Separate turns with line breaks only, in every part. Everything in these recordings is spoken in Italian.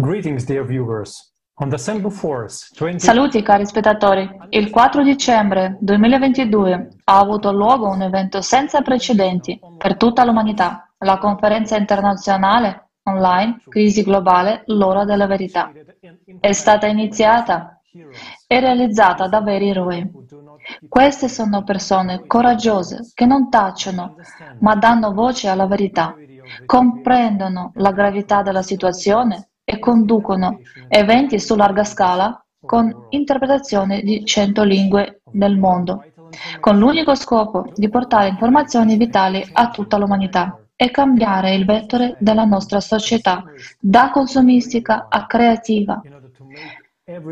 Greetings, dear viewers. On December 4th, 20...
Saluti cari spettatori. Il 4 dicembre 2022 ha avuto luogo un evento senza precedenti per tutta l'umanità, la conferenza internazionale online Crisi globale, l'ora della verità. È stata iniziata e realizzata da veri eroi. Queste sono persone coraggiose che non tacciono, ma danno voce alla verità, comprendono la gravità della situazione e conducono eventi su larga scala con interpretazione di cento lingue nel mondo, con l'unico scopo di portare informazioni vitali a tutta l'umanità e cambiare il vettore della nostra società da consumistica a creativa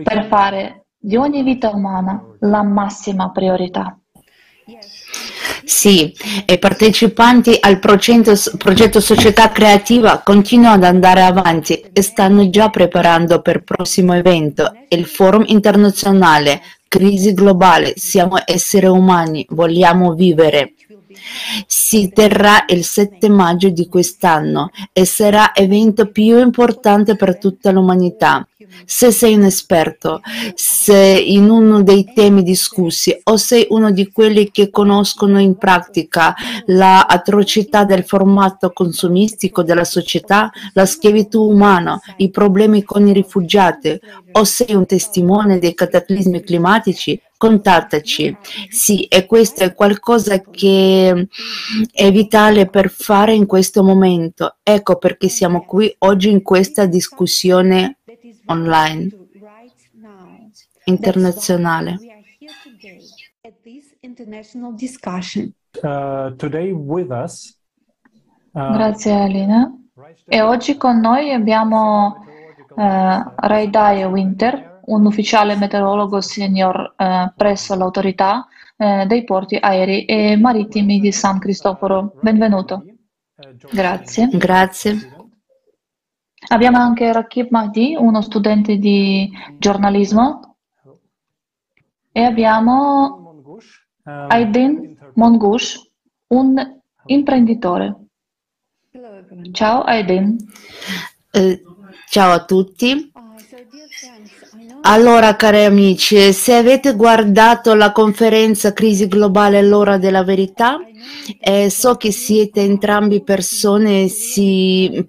per fare di ogni vita umana la massima priorità.
Sì, i partecipanti al progetto, progetto Società Creativa continuano ad andare avanti e stanno già preparando per il prossimo evento, il Forum internazionale Crisi globale, siamo esseri umani, vogliamo vivere. Si terrà il 7 maggio di quest'anno e sarà l'evento più importante per tutta l'umanità. Se sei un esperto, se in uno dei temi discussi o sei uno di quelli che conoscono in pratica l'atrocità del formato consumistico della società, la schiavitù umana, i problemi con i rifugiati o sei un testimone dei cataclismi climatici, contattaci. Sì, e questo è qualcosa che è vitale per fare in questo momento. Ecco perché siamo qui oggi in questa discussione online internazionale.
Uh, uh,
Grazie Alina. E oggi con noi abbiamo uh, Ray Dye Winter, un ufficiale meteorologo senior uh, presso l'autorità uh, dei porti aerei e marittimi di San Cristoforo. Benvenuto. Grazie.
Grazie.
Abbiamo anche Rakib Mahdi, uno studente di giornalismo, e abbiamo Aydin Mongush, un imprenditore. Ciao Aydin.
Eh, ciao a tutti. Allora, cari amici, se avete guardato la conferenza Crisi globale l'ora della verità, eh, so che siete entrambi persone si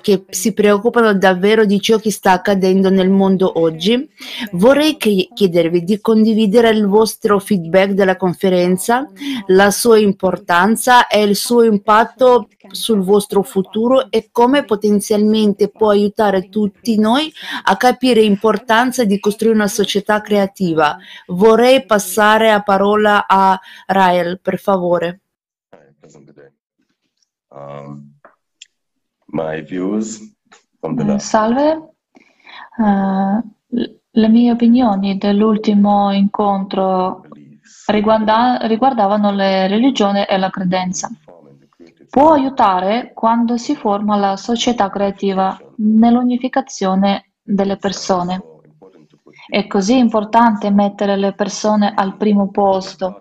che si preoccupano davvero di ciò che sta accadendo nel mondo oggi. Vorrei chiedervi di condividere il vostro feedback della conferenza, la sua importanza e il suo impatto sul vostro futuro e come potenzialmente può aiutare tutti noi a capire l'importanza di costruire una società creativa. Vorrei passare la parola a Rael, per favore.
Um, mm, salve, uh, le mie opinioni dell'ultimo incontro riguarda- riguardavano le religioni e la credenza. Può aiutare quando si forma la società creativa nell'unificazione delle persone. È così importante mettere le persone al primo posto,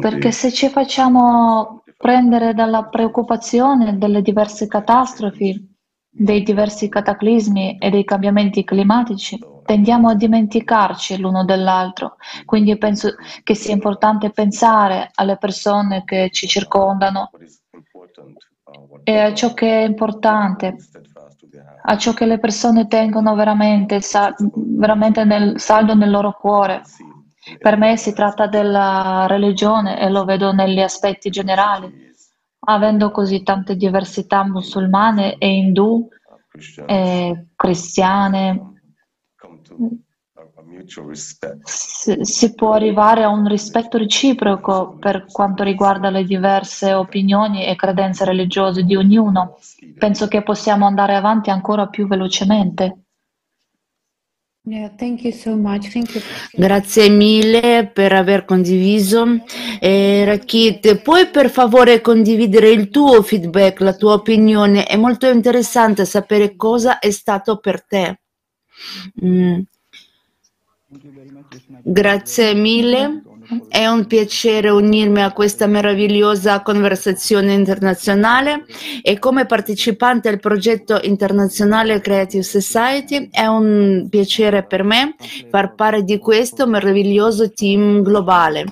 perché se ci facciamo prendere dalla preoccupazione delle diverse catastrofi, dei diversi cataclismi e dei cambiamenti climatici, tendiamo a dimenticarci l'uno dell'altro. Quindi penso che sia importante pensare alle persone che ci circondano e a ciò che è importante, a ciò che le persone tengono veramente, veramente nel, saldo nel loro cuore. Per me si tratta della religione e lo vedo negli aspetti generali. Avendo così tante diversità musulmane e indù e cristiane, si può arrivare a un rispetto reciproco per quanto riguarda le diverse opinioni e credenze religiose di ognuno. Penso che possiamo andare avanti ancora più velocemente.
Grazie mille per aver condiviso. Eh, Rakit, puoi per favore condividere il tuo feedback, la tua opinione? È molto interessante sapere cosa è stato per te. Mm. Grazie mille. È un piacere unirmi a questa meravigliosa conversazione internazionale e come partecipante al progetto internazionale Creative Society è un piacere per me far parte di questo meraviglioso team globale.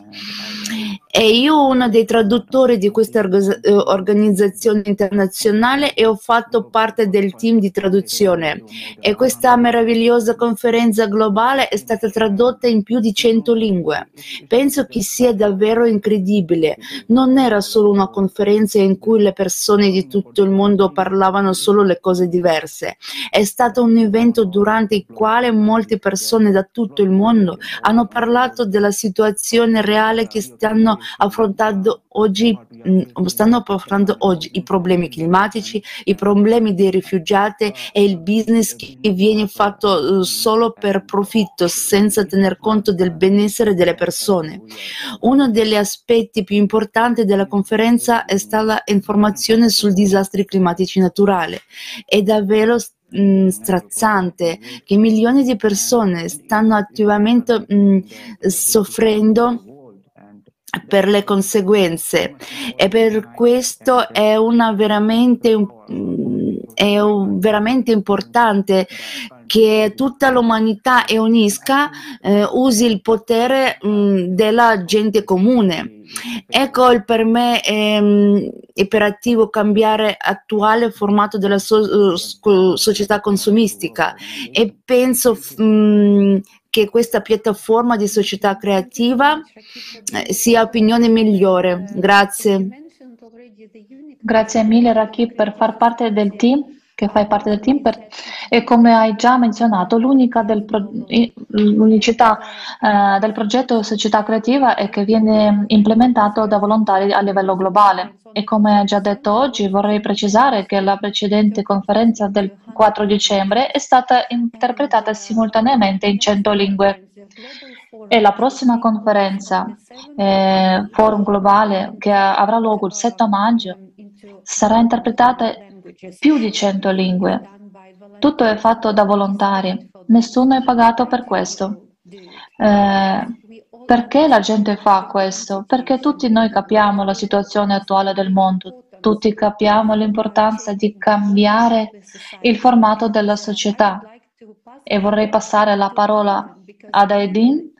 E io uno dei traduttori di questa eh, organizzazione internazionale e ho fatto parte del team di traduzione. E questa meravigliosa conferenza globale è stata tradotta in più di 100 lingue. Penso che sia davvero incredibile. Non era solo una conferenza in cui le persone di tutto il mondo parlavano solo le cose diverse. È stato un evento durante il quale molte persone da tutto il mondo hanno parlato della situazione reale che stanno affrontando oggi, mm, stanno affrontando oggi i problemi climatici, i problemi dei rifugiati e il business che viene fatto eh, solo per profitto senza tener conto del benessere delle persone. Uno degli aspetti più importanti della conferenza è stata l'informazione sui disastri climatici naturali. È davvero mh, strazzante che milioni di persone stanno attivamente mh, soffrendo per le conseguenze e per questo è una veramente, mm, è veramente importante che tutta l'umanità e unisca eh, usi il potere mh, mm, della gente comune. Ecco per me è um, imperativo cambiare l'attuale formato della so- società consumistica e penso um, che questa piattaforma di società creativa eh, sia opinione migliore. Grazie.
Grazie mille Rakib per far parte del team che fai parte del team per, e come hai già menzionato l'unica del pro, l'unicità eh, del progetto società creativa è che viene implementato da volontari a livello globale. E come già detto oggi vorrei precisare che la precedente conferenza del 4 dicembre è stata interpretata simultaneamente in 100 lingue. E la prossima conferenza eh, forum globale che avrà luogo il 7 maggio sarà interpretata più di 100 lingue. Tutto è fatto da volontari, nessuno è pagato per questo. Eh, perché la gente fa questo? Perché tutti noi capiamo la situazione attuale del mondo, tutti capiamo l'importanza di cambiare il formato della società. E vorrei passare la parola ad Aidin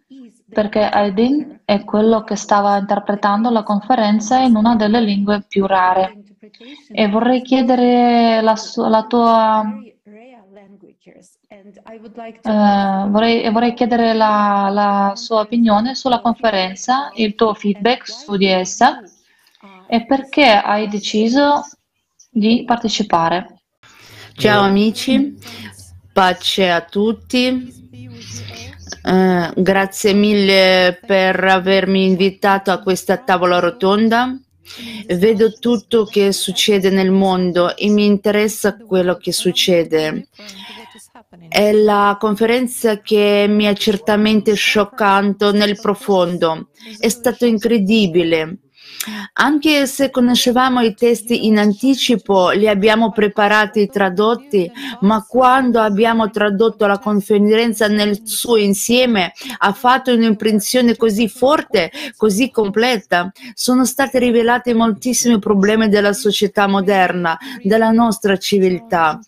perché Aidin è quello che stava interpretando la conferenza in una delle lingue più rare. E vorrei chiedere la, la tua Uh, vorrei, vorrei, chiedere la, la, sua opinione sulla conferenza, il tuo feedback su di essa e perché hai deciso di partecipare.
Ciao amici, pace a tutti. Uh, grazie mille per avermi invitato a questa tavola rotonda. Vedo tutto che succede nel mondo e mi interessa quello che succede. È la conferenza che mi ha certamente scioccato nel profondo. È stato incredibile. Anche se conoscevamo i testi in anticipo, li abbiamo preparati tradotti, ma quando abbiamo tradotto la conferenza nel suo insieme ha fatto un'impressione così forte, così completa. Sono stati rivelati moltissimi problemi della società moderna, della nostra civiltà.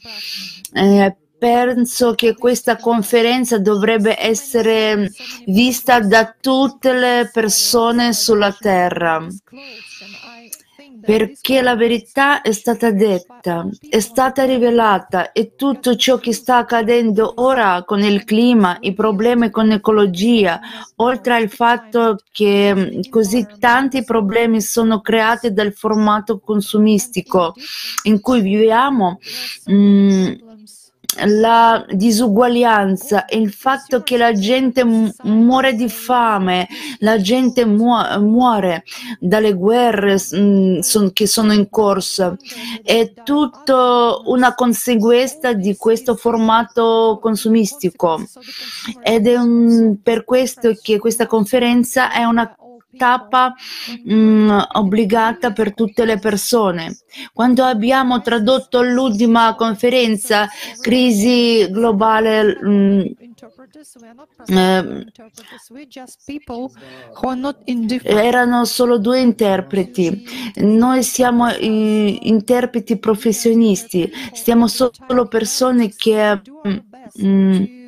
Eh, penso che questa conferenza dovrebbe essere vista da tutte le persone sulla terra. Perché la verità è stata detta, è stata rivelata e tutto ciò che sta accadendo ora con il clima, i problemi con l'ecologia, oltre al fatto che mm, così tanti problemi sono creati dal formato consumistico in cui viviamo, mh, mm, la disuguaglianza, il fatto che la gente muore di fame, la gente mu- muore dalle guerre mh, son, che sono in corso, è tutto una conseguenza di questo formato consumistico. Ed è un, per questo che questa conferenza è una tappa mh, mm, obbligata per tutte le persone. Quando abbiamo tradotto l'ultima conferenza, crisi globale, mh, mm, eh, erano solo due interpreti. Noi siamo interpreti professionisti, siamo solo persone che mm,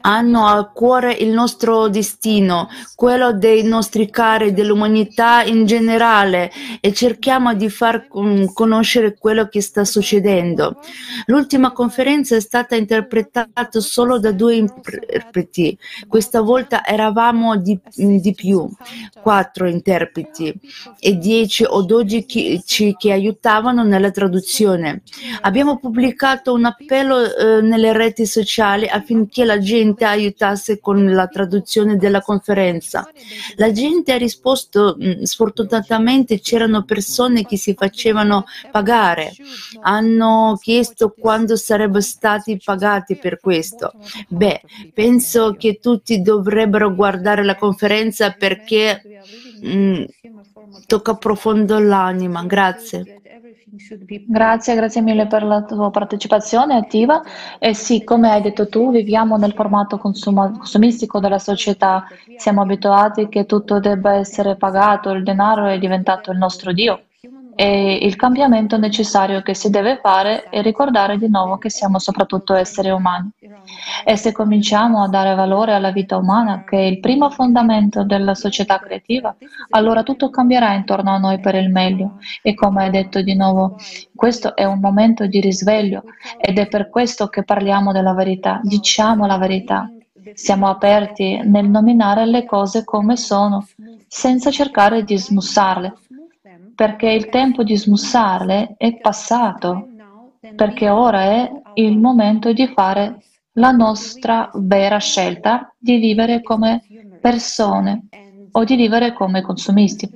hanno a cuore il nostro destino, quello dei nostri cari, dell'umanità in generale e cerchiamo di far conoscere quello che sta succedendo. L'ultima conferenza è stata interpretata solo da due interpreti, questa volta eravamo di, di più, quattro interpreti e dieci o dodici che aiutavano nella traduzione. Abbiamo pubblicato un appello eh, nelle reti sociali sociali affinché la gente aiutasse con la traduzione della conferenza. La gente ha risposto, mm, sfortunatamente c'erano persone che si facevano pagare, hanno chiesto quando sarebbero stati pagati per questo. Beh, penso che tutti dovrebbero guardare la conferenza perché mh, mm, tocca profondo l'anima. Grazie.
Grazie, grazie mille per la tua partecipazione attiva. E sì, come hai detto tu, viviamo nel formato consuma- consumistico della società. Siamo abituati che tutto debba essere pagato, il denaro è diventato il nostro Dio. E il cambiamento necessario che si deve fare è ricordare di nuovo che siamo soprattutto esseri umani. E se cominciamo a dare valore alla vita umana, che è il primo fondamento della società creativa, allora tutto cambierà intorno a noi per il meglio. E come hai detto di nuovo, questo è un momento di risveglio ed è per questo che parliamo della verità, diciamo la verità. Siamo aperti nel nominare le cose come sono, senza cercare di smussarle perché il tempo di smussarle è passato, perché ora è il momento di fare la nostra vera scelta di vivere come persone o di vivere come consumisti.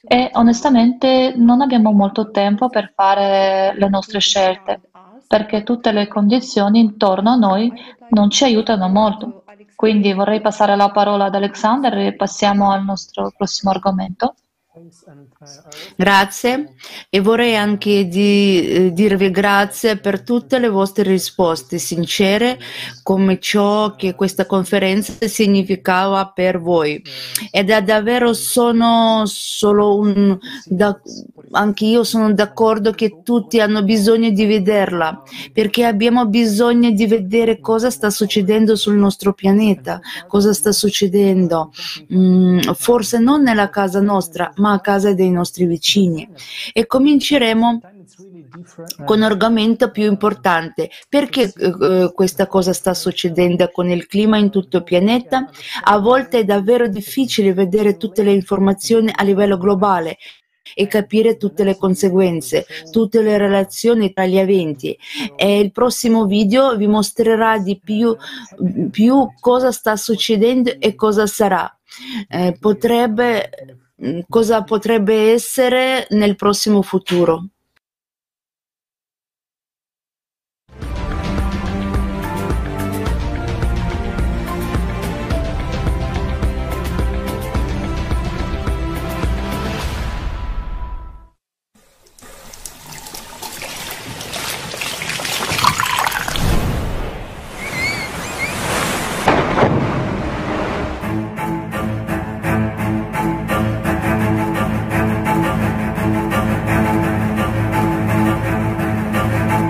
E onestamente non abbiamo molto tempo per fare le nostre scelte, perché tutte le condizioni intorno a noi non ci aiutano molto. Quindi vorrei passare la parola ad Alexander e passiamo al nostro prossimo argomento.
Grazie. E vorrei anche di, eh, dirvi grazie per tutte le vostre risposte sincere come ciò che questa conferenza significava per voi. Ed è davvero sono solo un da, anche io sono d'accordo che tutti hanno bisogno di vederla perché abbiamo bisogno di vedere cosa sta succedendo sul nostro pianeta cosa sta succedendo. Mm, forse non nella casa nostra ma a casa dei nostri vicini e cominceremo con un argomento più importante. Perché uh, questa cosa sta succedendo con il clima in tutto il pianeta? A volte è davvero difficile vedere tutte le informazioni a livello globale e capire tutte le conseguenze, tutte le relazioni tra gli eventi. E il prossimo video vi mostrerà di più, più cosa sta succedendo e cosa sarà. Eh, potrebbe cosa potrebbe essere nel prossimo futuro.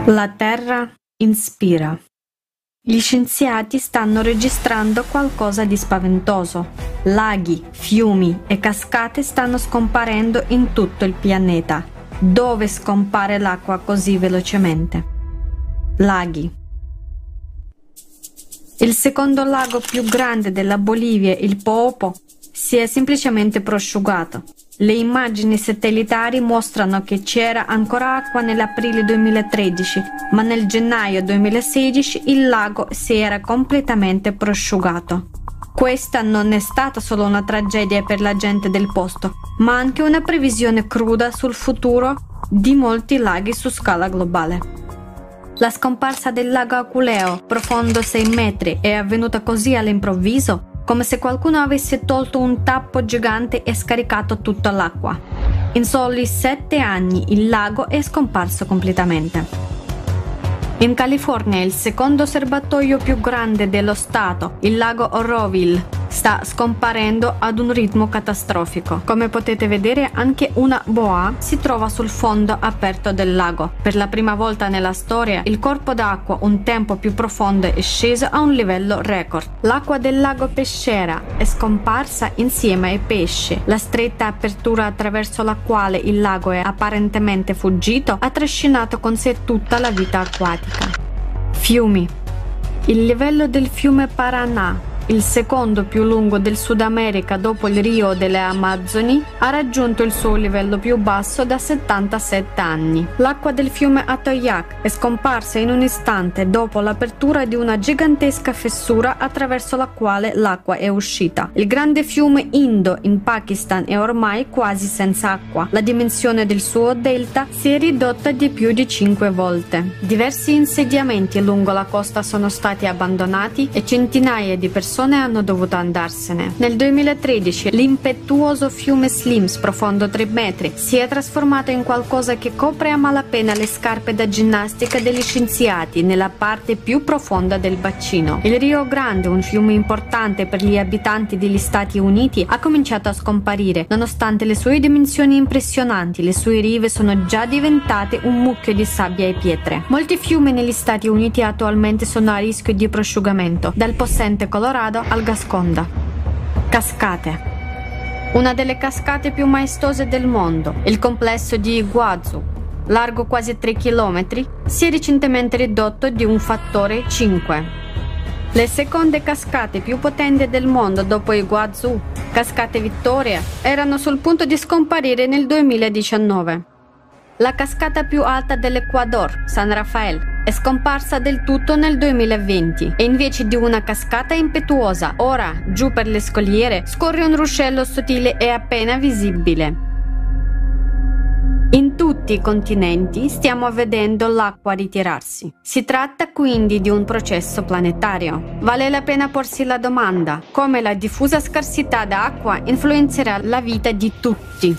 La Terra ispira. Gli scienziati stanno registrando qualcosa di spaventoso. Laghi, fiumi e cascate stanno scomparendo in tutto il pianeta. Dove scompare l'acqua così velocemente? Laghi. Il secondo lago più grande della Bolivia, il Poopo, si è semplicemente prosciugato. Le immagini satellitari mostrano che c'era ancora acqua nell'aprile 2013, ma nel gennaio 2016 il lago si era completamente prosciugato. Questa non è stata solo una tragedia per la gente del posto, ma anche una previsione cruda sul futuro di molti laghi su scala globale. La scomparsa del lago Aculeo, profondo 6 metri, è avvenuta così all'improvviso come se qualcuno avesse tolto un tappo gigante e scaricato tutta l'acqua. In soli sette anni il lago è scomparso completamente. In California il secondo serbatoio più grande dello stato, il lago Oroville, sta scomparendo ad un ritmo catastrofico. Come potete vedere anche una boa si trova sul fondo aperto del lago. Per la prima volta nella storia il corpo d'acqua un tempo più profondo è sceso a un livello record. L'acqua del lago Pescera è scomparsa insieme ai pesci. La stretta apertura attraverso la quale il lago è apparentemente fuggito ha trascinato con sé tutta la vita acquatica. Fiumi. Il livello del fiume Paranà il secondo più lungo del Sud America dopo il Rio delle Amazzoni, ha raggiunto il suo livello più basso da 77 anni. L'acqua del fiume Atoyak è scomparsa in un istante dopo l'apertura di una gigantesca fessura attraverso la quale l'acqua è uscita. Il grande fiume Indo in Pakistan è ormai quasi senza acqua. La dimensione del suo delta si è ridotta di più di 5 volte. Diversi insediamenti lungo la costa sono stati abbandonati e centinaia di persone persone hanno dovuto andarsene. Nel 2013 l'impetuoso fiume Slims, profondo 3 metri, si è trasformato in qualcosa che copre a malapena le scarpe da ginnastica degli scienziati nella parte più profonda del bacino. Il Rio Grande, un fiume importante per gli abitanti degli Stati Uniti, ha cominciato a scomparire. Nonostante le sue dimensioni impressionanti, le sue rive sono già diventate un mucchio di sabbia e pietre. Molti fiumi negli Stati Uniti attualmente sono a rischio di prosciugamento, dal possente Colorado Colorado al Gasconda. Cascate. Una delle cascate più maestose del mondo, il complesso di Iguazu, largo quasi 3 km, si è recentemente ridotto di un fattore 5. Le seconde cascate più potenti del mondo dopo Iguazu, Cascate Vittoria, erano sul punto di scomparire nel 2019. La cascata più alta dell'Ecuador, San Rafael, è scomparsa del tutto nel 2020 e invece di una cascata impetuosa, ora giù per le scogliere scorre un ruscello sottile e appena visibile. In tutti i continenti stiamo vedendo l'acqua ritirarsi. Si tratta quindi di un processo planetario. Vale la pena porsi la domanda come la diffusa scarsità d'acqua influenzerà la vita di tutti.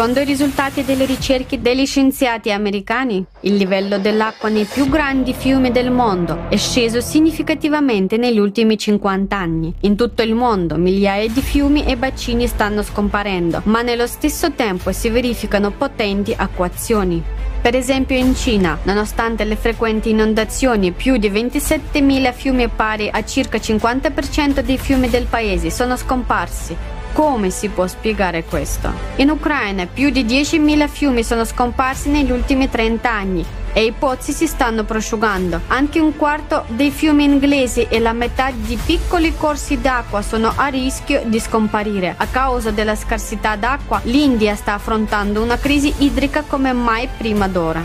Secondo i risultati delle ricerche degli scienziati americani, il livello dell'acqua nei più grandi fiumi del mondo è sceso significativamente negli ultimi 50 anni. In tutto il mondo migliaia di fiumi e bacini stanno scomparendo, ma nello stesso tempo si verificano potenti acquazioni. Per esempio in Cina, nonostante le frequenti inondazioni, più di 27.000 fiumi pari a circa 50% dei fiumi del paese sono scomparsi. Come si può spiegare questo? In Ucraina più di 10.000 fiumi sono scomparsi negli ultimi 30 anni e i pozzi si stanno prosciugando. Anche un quarto dei fiumi inglesi e la metà di piccoli corsi d'acqua sono a rischio di scomparire. A causa della scarsità d'acqua, l'India sta affrontando una crisi idrica come mai prima d'ora.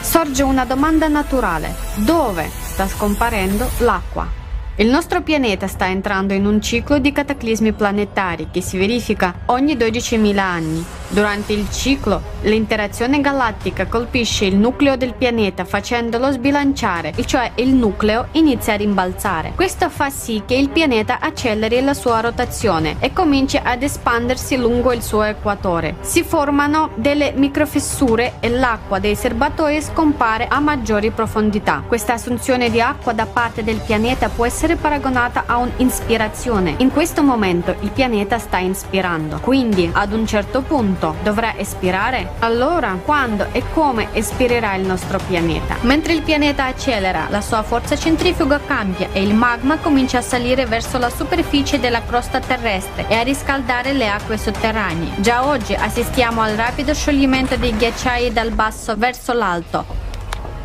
Sorge una domanda naturale. Dove sta scomparendo l'acqua? Il nostro pianeta sta entrando in un ciclo di cataclismi planetari che si verifica ogni 12.000 anni. Durante il ciclo, l'interazione galattica colpisce il nucleo del pianeta facendolo sbilanciare, cioè il nucleo inizia a rimbalzare. Questo fa sì che il pianeta acceleri la sua rotazione e cominci ad espandersi lungo il suo equatore. Si formano delle microfessure e l'acqua dei serbatoi scompare a maggiori profondità. Questa assunzione di acqua da parte del pianeta può essere paragonata a un'ispirazione. In questo momento il pianeta sta inspirando, quindi ad un certo punto dovrà espirare? Allora, quando e come espirerà il nostro pianeta? Mentre il pianeta accelera, la sua forza centrifuga cambia e il magma comincia a salire verso la superficie della crosta terrestre e a riscaldare le acque sotterranee. Già oggi assistiamo al rapido scioglimento dei ghiacciai dal basso verso l'alto,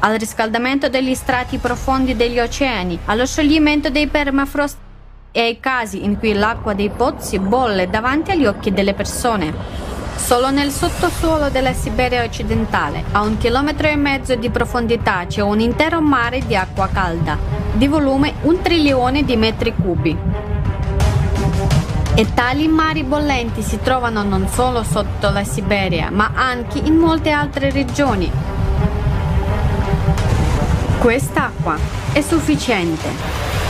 al riscaldamento degli strati profondi degli oceani, allo scioglimento dei permafrost e ai casi in cui l'acqua dei pozzi bolle davanti agli occhi delle persone. Solo nel sottosuolo della Siberia occidentale, a un chilometro e mezzo di profondità, c'è un intero mare di acqua calda, di volume un trilione di metri cubi. E tali mari bollenti si trovano non solo sotto la Siberia, ma anche in molte altre regioni. Quest'acqua è sufficiente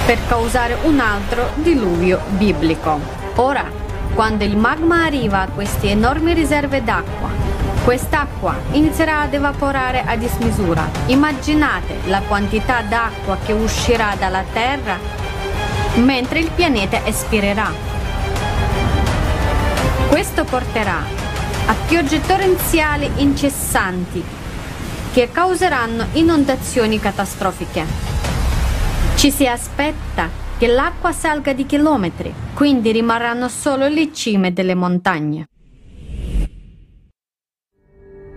per causare un altro diluvio biblico. Ora, quando il magma arriva a queste enormi riserve d'acqua, quest'acqua inizierà ad evaporare a dismisura. Immaginate la quantità d'acqua che uscirà dalla Terra mentre il pianeta espirerà. Questo porterà a piogge torrenziali incessanti che causeranno inondazioni catastrofiche. Ci si aspetta che l'acqua salga di chilometri, quindi rimarranno solo le cime delle montagne.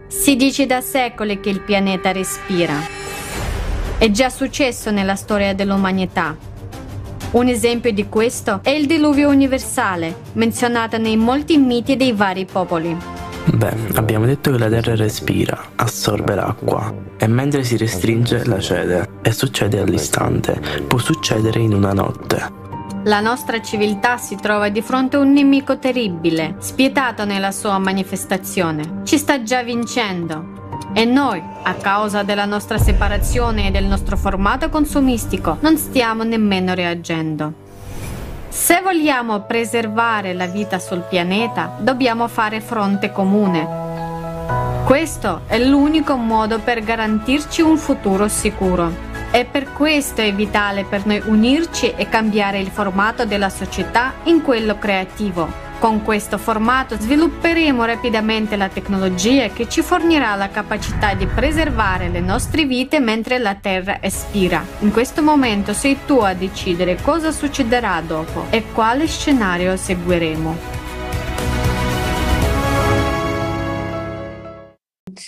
Si dice da secoli che il pianeta respira. È già successo nella storia dell'umanità un esempio di questo è il diluvio universale, menzionato nei molti miti dei vari popoli.
Beh, abbiamo detto che la Terra respira, assorbe l'acqua e mentre si restringe la cede e succede all'istante, può succedere in una notte.
La nostra civiltà si trova di fronte a un nemico terribile, spietato nella sua manifestazione. Ci sta già vincendo e noi, a causa della nostra separazione e del nostro formato consumistico, non stiamo nemmeno reagendo. Se vogliamo preservare la vita sul pianeta, dobbiamo fare fronte comune. Questo è l'unico modo per garantirci un futuro sicuro. E per questo è vitale per noi unirci e cambiare il formato della società in quello creativo, con questo formato svilupperemo rapidamente la tecnologia che ci fornirà la capacità di preservare le nostre vite mentre la Terra espira. In questo momento sei tu a decidere cosa succederà dopo e quale scenario seguiremo.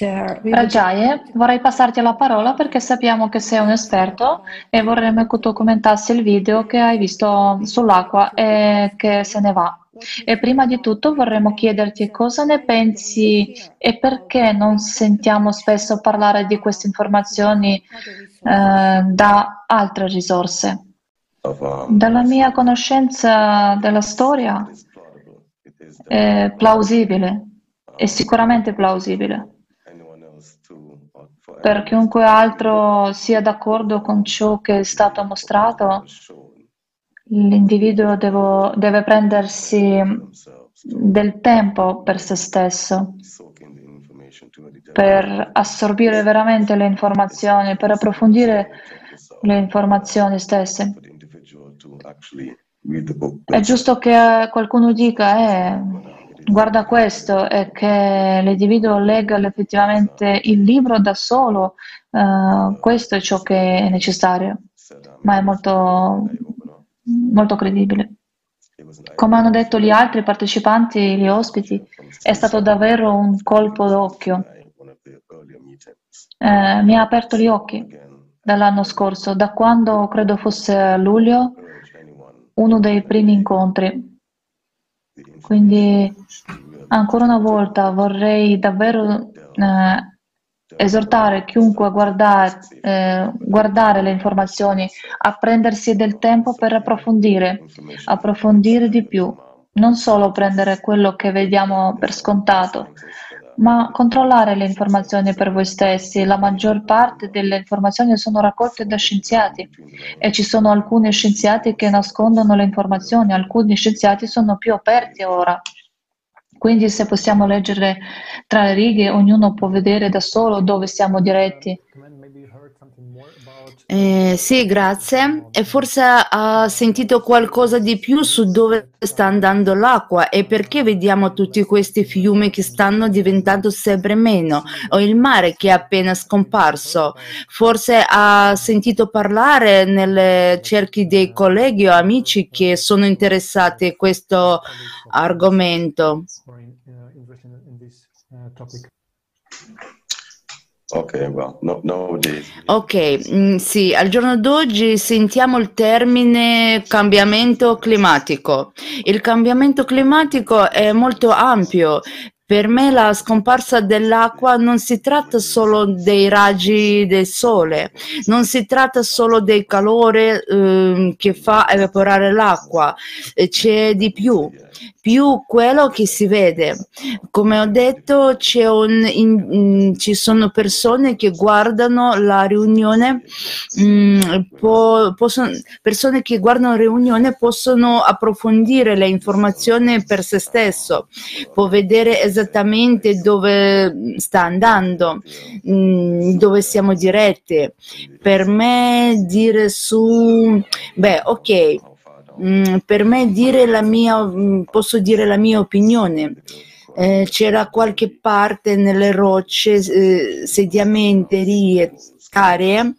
Rajaye, vorrei passarti la parola perché sappiamo che sei un esperto e vorremmo che tu commentassi il video che hai visto sull'acqua e che se ne va. E prima di tutto vorremmo chiederti cosa ne pensi e perché non sentiamo spesso parlare di queste informazioni eh, da altre risorse. Dalla mia conoscenza della storia è plausibile, è sicuramente plausibile. Per chiunque altro sia d'accordo con ciò che è stato mostrato, L'individuo devo, deve prendersi del tempo per se stesso, per assorbire veramente le informazioni, per approfondire le informazioni stesse. È giusto che qualcuno dica, eh, guarda questo, e che l'individuo legga effettivamente il libro da solo, uh, questo è ciò che è necessario, ma è molto molto credibile. Come hanno detto gli altri partecipanti, gli ospiti, è stato davvero un colpo d'occhio. Eh, mi ha aperto gli occhi dall'anno scorso, da quando credo fosse a luglio, uno dei primi incontri. Quindi ancora una volta vorrei davvero eh, esortare chiunque a guardare, eh, guardare, le informazioni, a prendersi del tempo per approfondire, approfondire di più, non solo prendere quello che vediamo per scontato, ma controllare le informazioni per voi stessi. La maggior parte delle informazioni sono raccolte da scienziati e ci sono alcuni scienziati che nascondono le informazioni, alcuni scienziati sono più aperti ora. Quindi se possiamo leggere tra le righe, ognuno può vedere da solo dove siamo diretti.
Eh, sì, grazie. E forse ha sentito qualcosa di più su dove sta andando l'acqua e perché vediamo tutti questi fiumi che stanno diventando sempre meno o il mare che è appena scomparso. Forse ha sentito parlare nelle cerchi dei colleghi o amici che sono interessati a questo argomento.
Ok, well, no, nowadays.
Ok, mm, sì, al giorno d'oggi sentiamo il termine cambiamento climatico. Il cambiamento climatico è molto ampio. Per me la scomparsa dell'acqua non si tratta solo dei raggi del sole, non si tratta solo del calore eh, che fa evaporare l'acqua, c'è di più più quello che si vede. Come ho detto, un, in, in, ci sono persone che guardano la riunione, mh, mm, po, possono, persone che guardano la riunione possono approfondire le informazioni per se stesso, può vedere esattamente dove sta andando, mh, mm, dove siamo diretti. Per me dire su, beh, ok, Mm, per me dire la mia, mm, posso dire la mia opinione. Eh, c'era qualche parte nelle rocce, eh, sediamenterie, aree,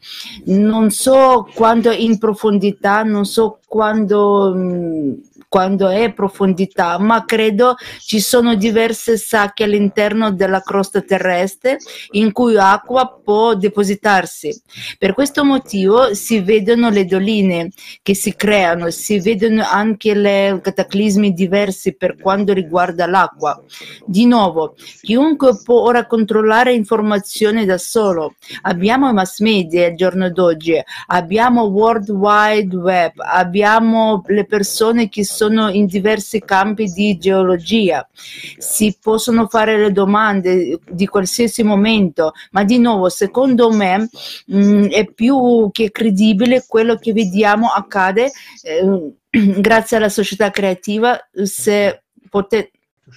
non so quanto in profondità, non so quando mh, mm, quando è profondità, ma credo ci sono diverse sacche all'interno della crosta terrestre in cui acqua può depositarsi. Per questo motivo si vedono le doline che si creano, si vedono anche i cataclismi diversi per quanto riguarda l'acqua. Di nuovo, chiunque può ora controllare informazioni da solo. Abbiamo i mass media al giorno d'oggi, abbiamo World Wide Web, abbiamo le persone che sono sono in diversi campi di geologia, si possono fare le domande di qualsiasi momento, ma di nuovo secondo me mh, mm, è più che credibile quello che vediamo accade eh, grazie alla società creativa se potete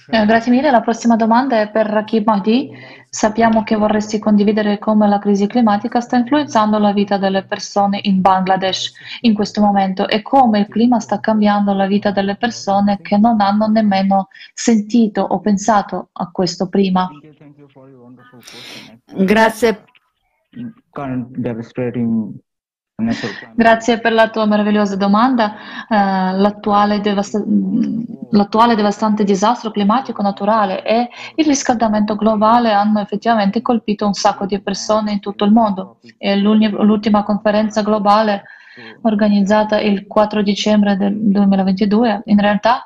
eh, grazie mille. La prossima domanda è per Rakib Mahdi. Sappiamo che vorresti condividere come la crisi climatica sta influenzando la vita delle persone in Bangladesh in questo momento e come il clima sta cambiando la vita delle persone che non hanno nemmeno sentito o pensato a questo prima.
Grazie.
Grazie per la tua meravigliosa domanda. Uh, l'attuale, devasta- l'attuale, devastante disastro climatico naturale e il riscaldamento globale hanno effettivamente colpito un sacco di persone in tutto il mondo. L'ultima conferenza globale organizzata il 4 dicembre del 2022, in realtà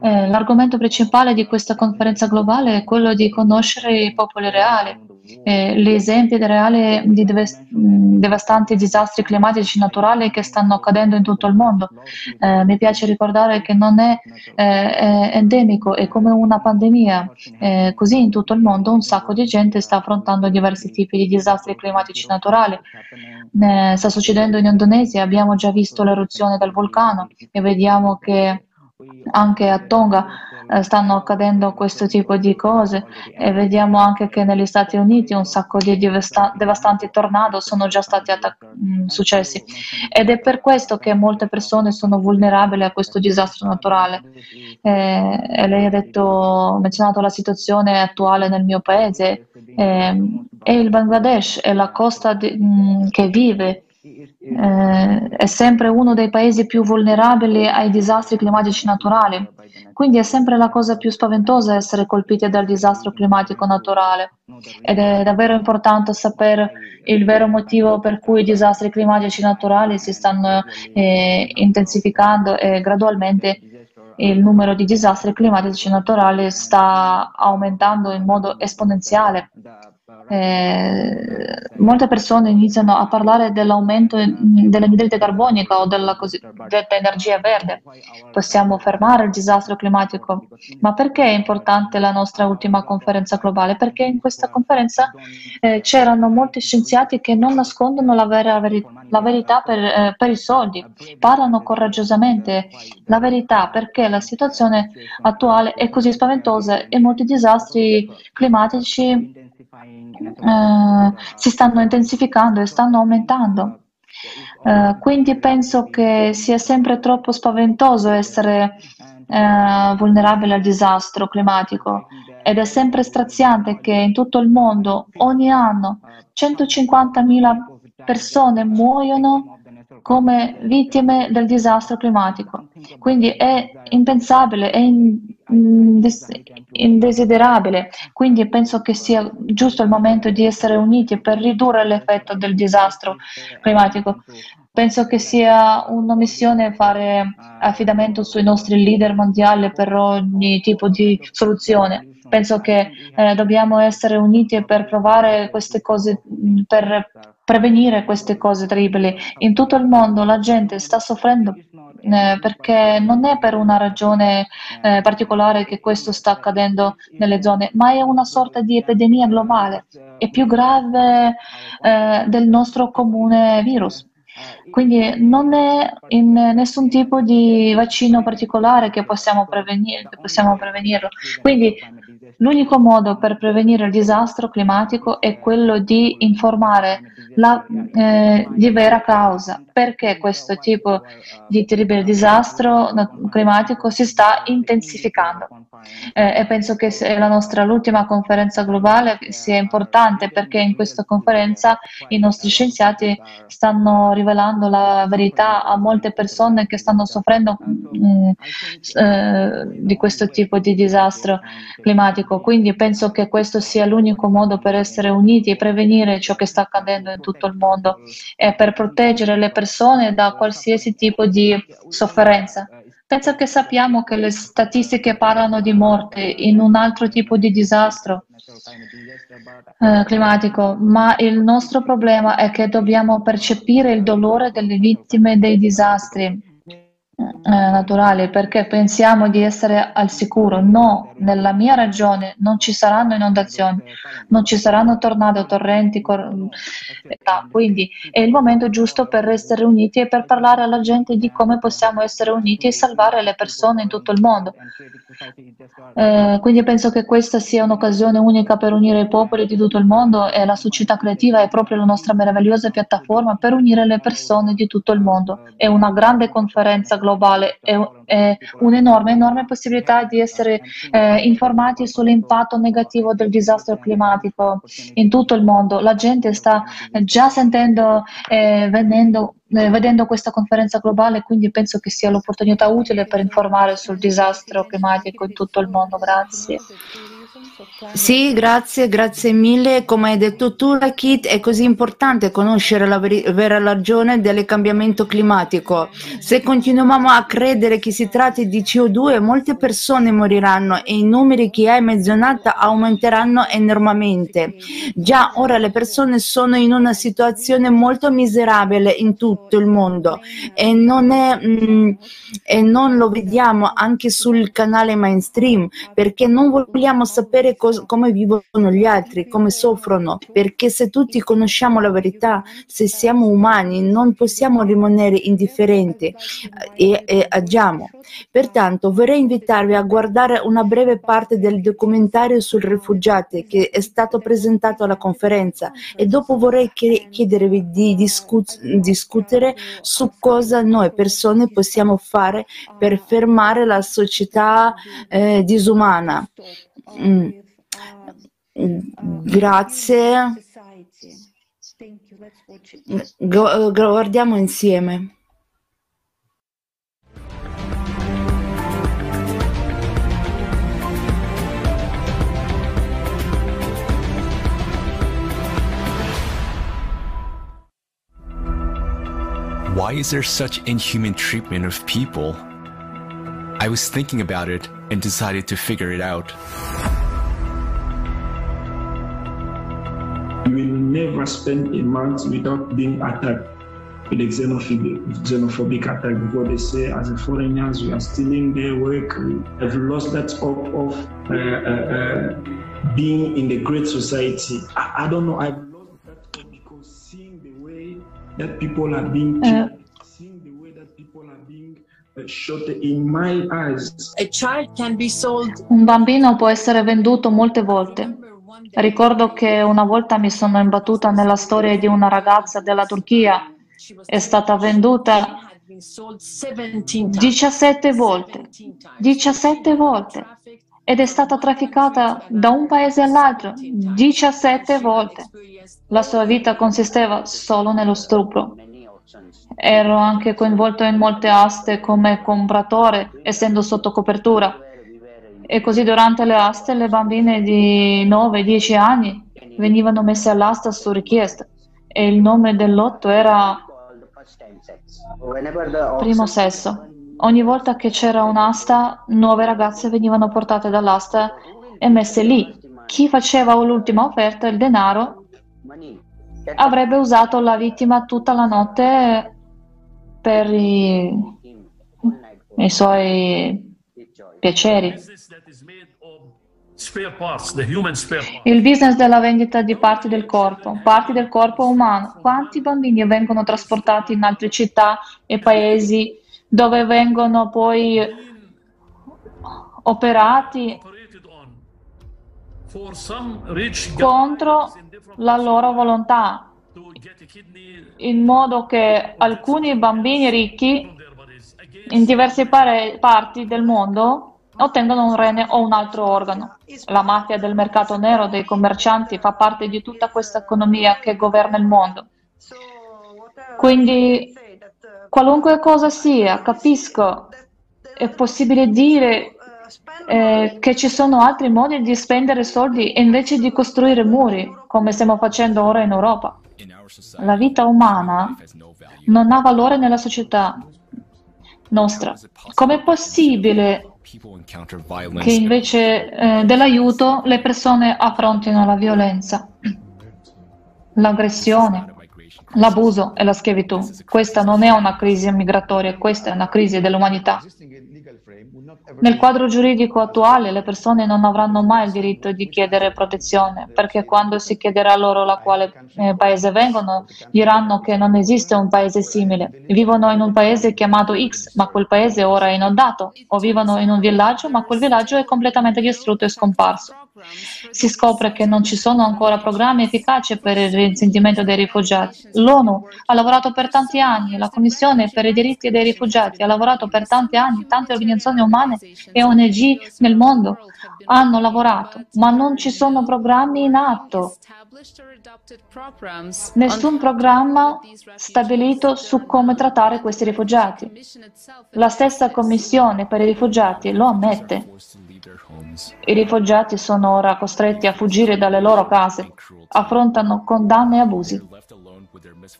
eh, l'argomento principale di questa conferenza globale è quello di conoscere i popoli reali eh, gli esempi reali di devastanti disastri climatici naturali che stanno accadendo in tutto il mondo. Eh, mi piace ricordare che non è, eh, endemico, è come una pandemia. Eh, così in tutto il mondo un sacco di gente sta affrontando diversi tipi di disastri climatici naturali. Eh, sta succedendo in Indonesia, abbiamo già visto l'eruzione del vulcano e vediamo che anche a Tonga eh, stanno accadendo questo tipo di cose e vediamo anche che negli Stati Uniti un sacco di devasta- devastanti tornado sono già stati attac- mm, successi ed è per questo che molte persone sono vulnerabili a questo disastro naturale. Eh, e lei ha detto, menzionato la situazione attuale nel mio paese eh, e il Bangladesh è la costa di, mh, mm, che vive eh, è sempre uno dei paesi più vulnerabili ai disastri climatici naturali. Quindi è sempre la cosa più spaventosa essere colpiti dal disastro climatico naturale. Ed è davvero importante sapere il vero motivo per cui i disastri climatici naturali si stanno eh, intensificando e gradualmente il numero di disastri climatici naturali sta aumentando in modo esponenziale eh, molte persone iniziano a parlare dell'aumento dell'anidride carbonica o della cosiddetta energia verde. Possiamo fermare il disastro climatico. Ma perché è importante la nostra ultima conferenza globale? Perché in questa conferenza eh, c'erano molti scienziati che non nascondono la, vera, la verità per, eh, per i soldi, parlano coraggiosamente la verità perché la situazione attuale è così spaventosa e molti disastri climatici eh, si stanno intensificando e stanno aumentando. Uh, quindi penso che sia sempre troppo spaventoso essere uh, vulnerabile al disastro climatico ed è sempre straziante che in tutto il mondo ogni anno 150.000 persone muoiono come vittime del disastro climatico. Quindi è impensabile, è indesiderabile. Quindi penso che sia giusto il momento di essere uniti per ridurre l'effetto del disastro climatico. Penso che sia un'omissione fare affidamento sui nostri leader mondiali per ogni tipo di soluzione. Penso che eh, dobbiamo essere uniti per provare queste cose, per prevenire queste cose terribili. In tutto il mondo la gente sta soffrendo eh, perché non è per una ragione eh, particolare che questo sta accadendo nelle zone, ma è una sorta di epidemia globale, è più grave eh, del nostro comune virus. Quindi non è in nessun tipo di vaccino particolare che possiamo, prevenire, che possiamo prevenirlo. Quindi l'unico modo per prevenire il disastro climatico è quello di informare la eh, di vera causa, perché questo tipo di terribile disastro climatico si sta intensificando. Eh, e penso che la nostra l'ultima conferenza globale sia importante perché in questa conferenza i nostri scienziati stanno rivelando la verità a molte persone che stanno soffrendo mh, mm, eh, di questo tipo di disastro climatico. Quindi penso che questo sia l'unico modo per essere uniti e prevenire ciò che sta accadendo in tutto il mondo e per proteggere le persone da qualsiasi tipo di sofferenza. Penso che sappiamo che le statistiche parlano di morte in un altro tipo di disastro eh, climatico, ma il nostro problema è che dobbiamo percepire il dolore delle vittime dei disastri eh, naturali perché pensiamo di essere al sicuro. No, nella mia ragione non ci saranno inondazioni, non ci saranno tornado, torrenti, cor- quindi è il momento giusto per essere uniti e per parlare alla gente di come possiamo essere uniti e salvare le persone in tutto il mondo. Eh, quindi penso che questa sia un'occasione unica per unire i popoli di tutto il mondo e la società creativa è proprio la nostra meravigliosa piattaforma per unire le persone di tutto il mondo. È una grande conferenza globale, è, è un'enorme, enorme possibilità di essere eh, informati sull'impatto negativo del disastro climatico in tutto il mondo. La gente sta già sentendo e eh, venendo eh, vedendo questa conferenza globale, quindi penso che sia l'opportunità utile per informare sul disastro climatico in tutto il mondo. Grazie.
Sì, grazie, grazie mille. Come hai detto tu, Kit, è così importante conoscere la veri- vera ragione del cambiamento climatico. Se continuiamo a credere che si tratti di CO2, molte persone moriranno e i numeri che hai menzionato aumenteranno enormemente. Già ora le persone sono in una situazione molto miserabile in tutto il mondo e non, è, mm, e non lo vediamo anche sul canale mainstream perché non vogliamo sapere cos- come vivono gli altri, come soffrono, perché se tutti conosciamo la verità, se siamo umani, non possiamo rimanere indifferenti eh, e, e agiamo. Pertanto vorrei invitarvi a guardare una breve parte del documentario sui rifugiati che è stato presentato alla conferenza e dopo vorrei chiedervi di discut- discutere su cosa noi persone possiamo fare per fermare la società eh, disumana. Mm. Grazie. Guardiamo insieme.
Why is there such inhuman treatment of people? I was thinking about it and decided to figure it out.
You will never spend a month without being attacked with a xenophobic, xenophobic attack because they say as a foreigners we are stealing their work. I've lost that hope of uh, uh, uh, being in the great society. I, I, don't know. I've lost that hope because seeing the way that people are being killed,
Un bambino può essere venduto molte volte. Ricordo che una volta mi sono imbattuta nella storia di una ragazza della Turchia è stata venduta 17 volte, 17 volte ed è stata trafficata da un paese all'altro 17 volte. La sua vita consisteva solo nello stupro. Ero anche coinvolto in molte aste come compratore, essendo sotto copertura. E così durante le aste le bambine di 9-10 anni venivano messe all'asta su richiesta. E il nome del lotto era primo sesso. Ogni volta che c'era un'asta, nuove ragazze venivano portate dall'asta e messe lì. Chi faceva l'ultima offerta, il denaro, avrebbe usato la vittima tutta la notte per i, i suoi piaceri. Il business della vendita di parti del corpo, parti del corpo umano. Quanti bambini vengono trasportati in altre città e paesi dove vengono poi operati contro la loro volontà, in modo che alcuni bambini ricchi in diverse parti del mondo ottengono un rene o un altro organo. La mafia del mercato nero dei commercianti fa parte di tutta questa economia che governa il mondo. Quindi, qualunque cosa sia, capisco, è possibile dire eh, che ci sono altri modi di spendere soldi invece di costruire muri, come stiamo facendo ora in Europa. La vita umana non ha valore nella società nostra. Com'è possibile che invece eh, dell'aiuto le persone affrontino la violenza, l'aggressione, l'abuso e la schiavitù. Questa non è una crisi migratoria, questa è una crisi dell'umanità. Nel quadro giuridico attuale le persone non avranno mai il diritto di chiedere protezione, perché quando si chiederà loro da quale eh, paese vengono, diranno che non esiste un paese simile. Vivono in un paese chiamato X, ma quel paese ora è inondato, o vivono in un villaggio, ma quel villaggio è completamente distrutto e scomparso. Si scopre che non ci sono ancora programmi efficaci per il risentimento dei rifugiati. L'ONU ha lavorato per tanti anni, la Commissione per i diritti dei rifugiati ha lavorato per tanti anni, tante organizzazioni umane e ONG nel mondo hanno lavorato, ma non ci sono programmi in atto. Nessun programma stabilito su come trattare questi rifugiati. La stessa Commissione per i rifugiati lo ammette. I rifugiati sono ora costretti a fuggire dalle loro case, affrontano condanne e abusi.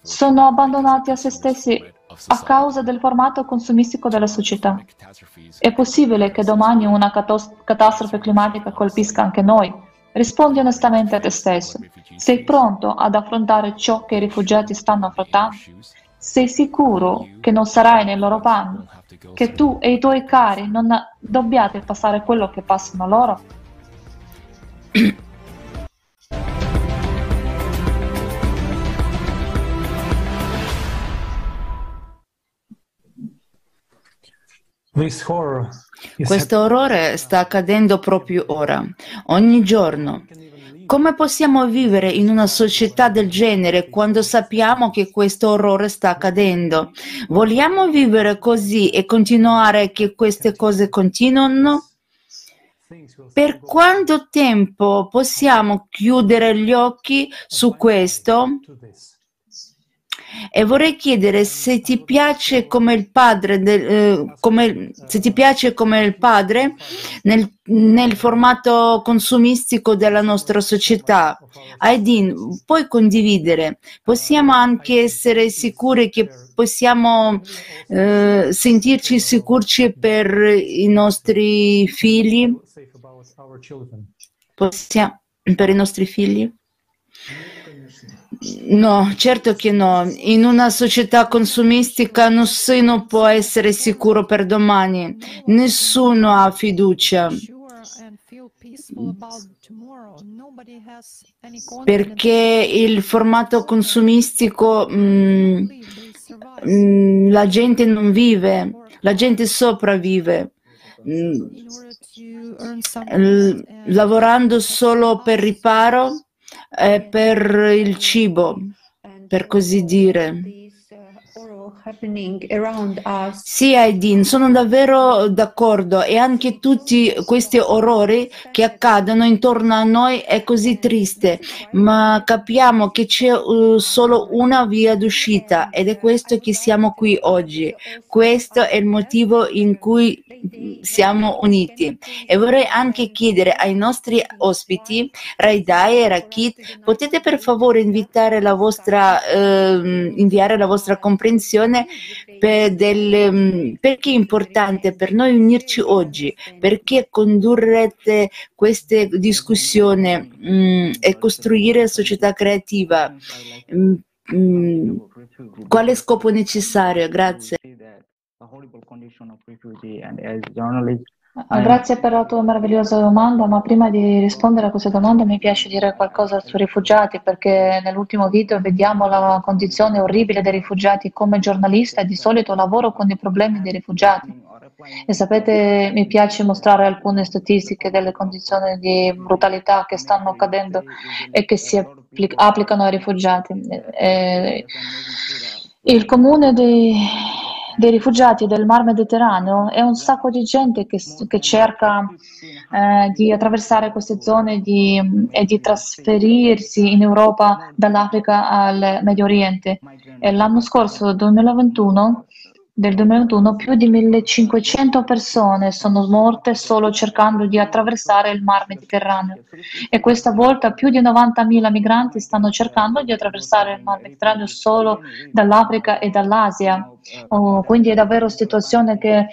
Sono abbandonati a se stessi a causa del formato consumistico della società. È possibile che domani una catastrofe climatica colpisca anche noi? Rispondi onestamente a te stesso. Sei pronto ad affrontare ciò che i rifugiati stanno affrontando? Sei sicuro che non sarai nei loro panni? Che tu e i tuoi cari non dobbiate passare quello che passano loro?
Questo orrore sta accadendo proprio ora, ogni giorno. Come possiamo vivere in una società del genere quando sappiamo che questo orrore sta accadendo? Vogliamo vivere così e continuare che queste cose continuino? Per quanto tempo possiamo chiudere gli occhi su questo? E vorrei chiedere se ti piace come il padre, del, eh, come, come il padre nel, nel, formato consumistico della nostra società. Aidin, puoi condividere? Possiamo anche essere sicuri che possiamo eh, sentirci sicuri per i nostri figli? Possiamo, per i nostri figli? No, certo che no. In una società consumistica nessuno può essere sicuro per domani, nessuno ha fiducia. Perché il formato consumistico mh, mm, mh, mm, la gente non vive, la gente sopravvive. Mh, l- lavorando solo per riparo per il cibo, per così dire. Sì, Aidin, sono davvero d'accordo e anche tutti questi orrori che accadono intorno a noi è così triste, ma capiamo che c'è uh, solo una via d'uscita ed è questo che siamo qui oggi. Questo è il motivo in cui siamo uniti. E vorrei anche chiedere ai nostri ospiti, Raidai e Rakit, potete per favore invitare la vostra, eh, inviare la vostra comprensione per del, mm, perché è importante per noi unirci oggi, perché condurrete queste discussioni mh, mm, e costruire società creativa. Mh, mm, quale scopo necessario? Grazie.
Ah, grazie per la tua meravigliosa domanda, ma prima di rispondere a questa domanda mi piace dire qualcosa sui rifugiati perché nell'ultimo video vediamo la condizione orribile dei rifugiati. Come giornalista di solito lavoro con i problemi dei rifugiati e sapete mi piace mostrare alcune statistiche delle condizioni di brutalità che stanno accadendo e che si applicano ai rifugiati. E il comune dei dei rifugiati del Mar Mediterraneo è un sacco di gente che, che cerca eh, di attraversare queste zone di, e di trasferirsi in Europa dall'Africa al Medio Oriente. E l'anno scorso, 2021, del 2021 più di 1500 persone sono morte solo cercando di attraversare il Mar Mediterraneo e questa volta più di 90.000 migranti stanno cercando di attraversare il Mar Mediterraneo solo dall'Africa e dall'Asia. Oh, quindi è davvero una situazione che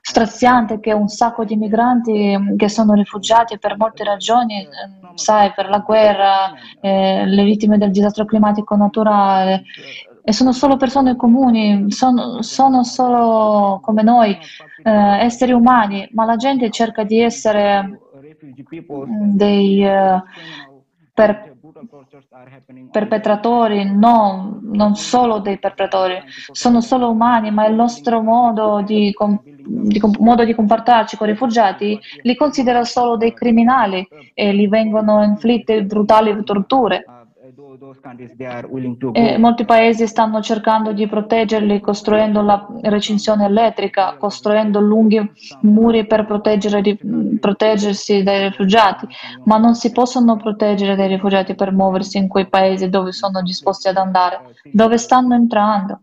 straziante che un sacco di migranti che sono rifugiati per molte ragioni, ehm, sai, per la guerra, eh, le vittime del disastro climatico naturale, e sono solo persone comuni, sono, sono solo come noi, eh, esseri umani, ma la gente cerca di essere dei eh, per, perpetratori, no, non solo dei perpetratori, sono solo umani, ma il nostro modo di, di, modo di comportarci con i rifugiati li considera solo dei criminali e gli vengono inflitte brutali torture. Molti paesi stanno cercando di proteggerli costruendo la recinzione elettrica, costruendo lunghi muri per proteggersi dai rifugiati, ma non si possono proteggere dai rifugiati per muoversi in quei paesi dove sono disposti ad andare, dove stanno entrando.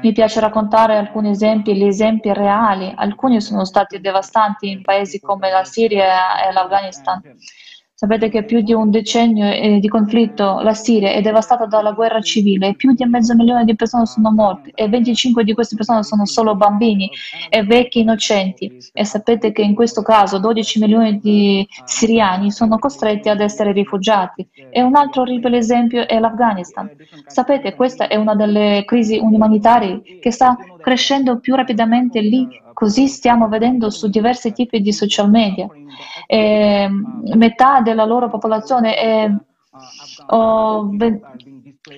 Mi piace raccontare alcuni esempi, gli esempi reali. Alcuni sono stati devastanti in paesi come la Siria e l'Afghanistan. Sapete che più di un decennio eh, di conflitto la Siria è devastata dalla guerra civile più di mezzo milione di persone sono morte e 25 di queste persone sono solo bambini e vecchi innocenti. E sapete che in questo caso 12 milioni di siriani sono costretti ad essere rifugiati. E un altro orribile esempio è l'Afghanistan. Sapete, questa è una delle crisi umanitarie che sta crescendo più rapidamente lì Così stiamo vedendo su diversi tipi di social media. E metà della loro popolazione è oh,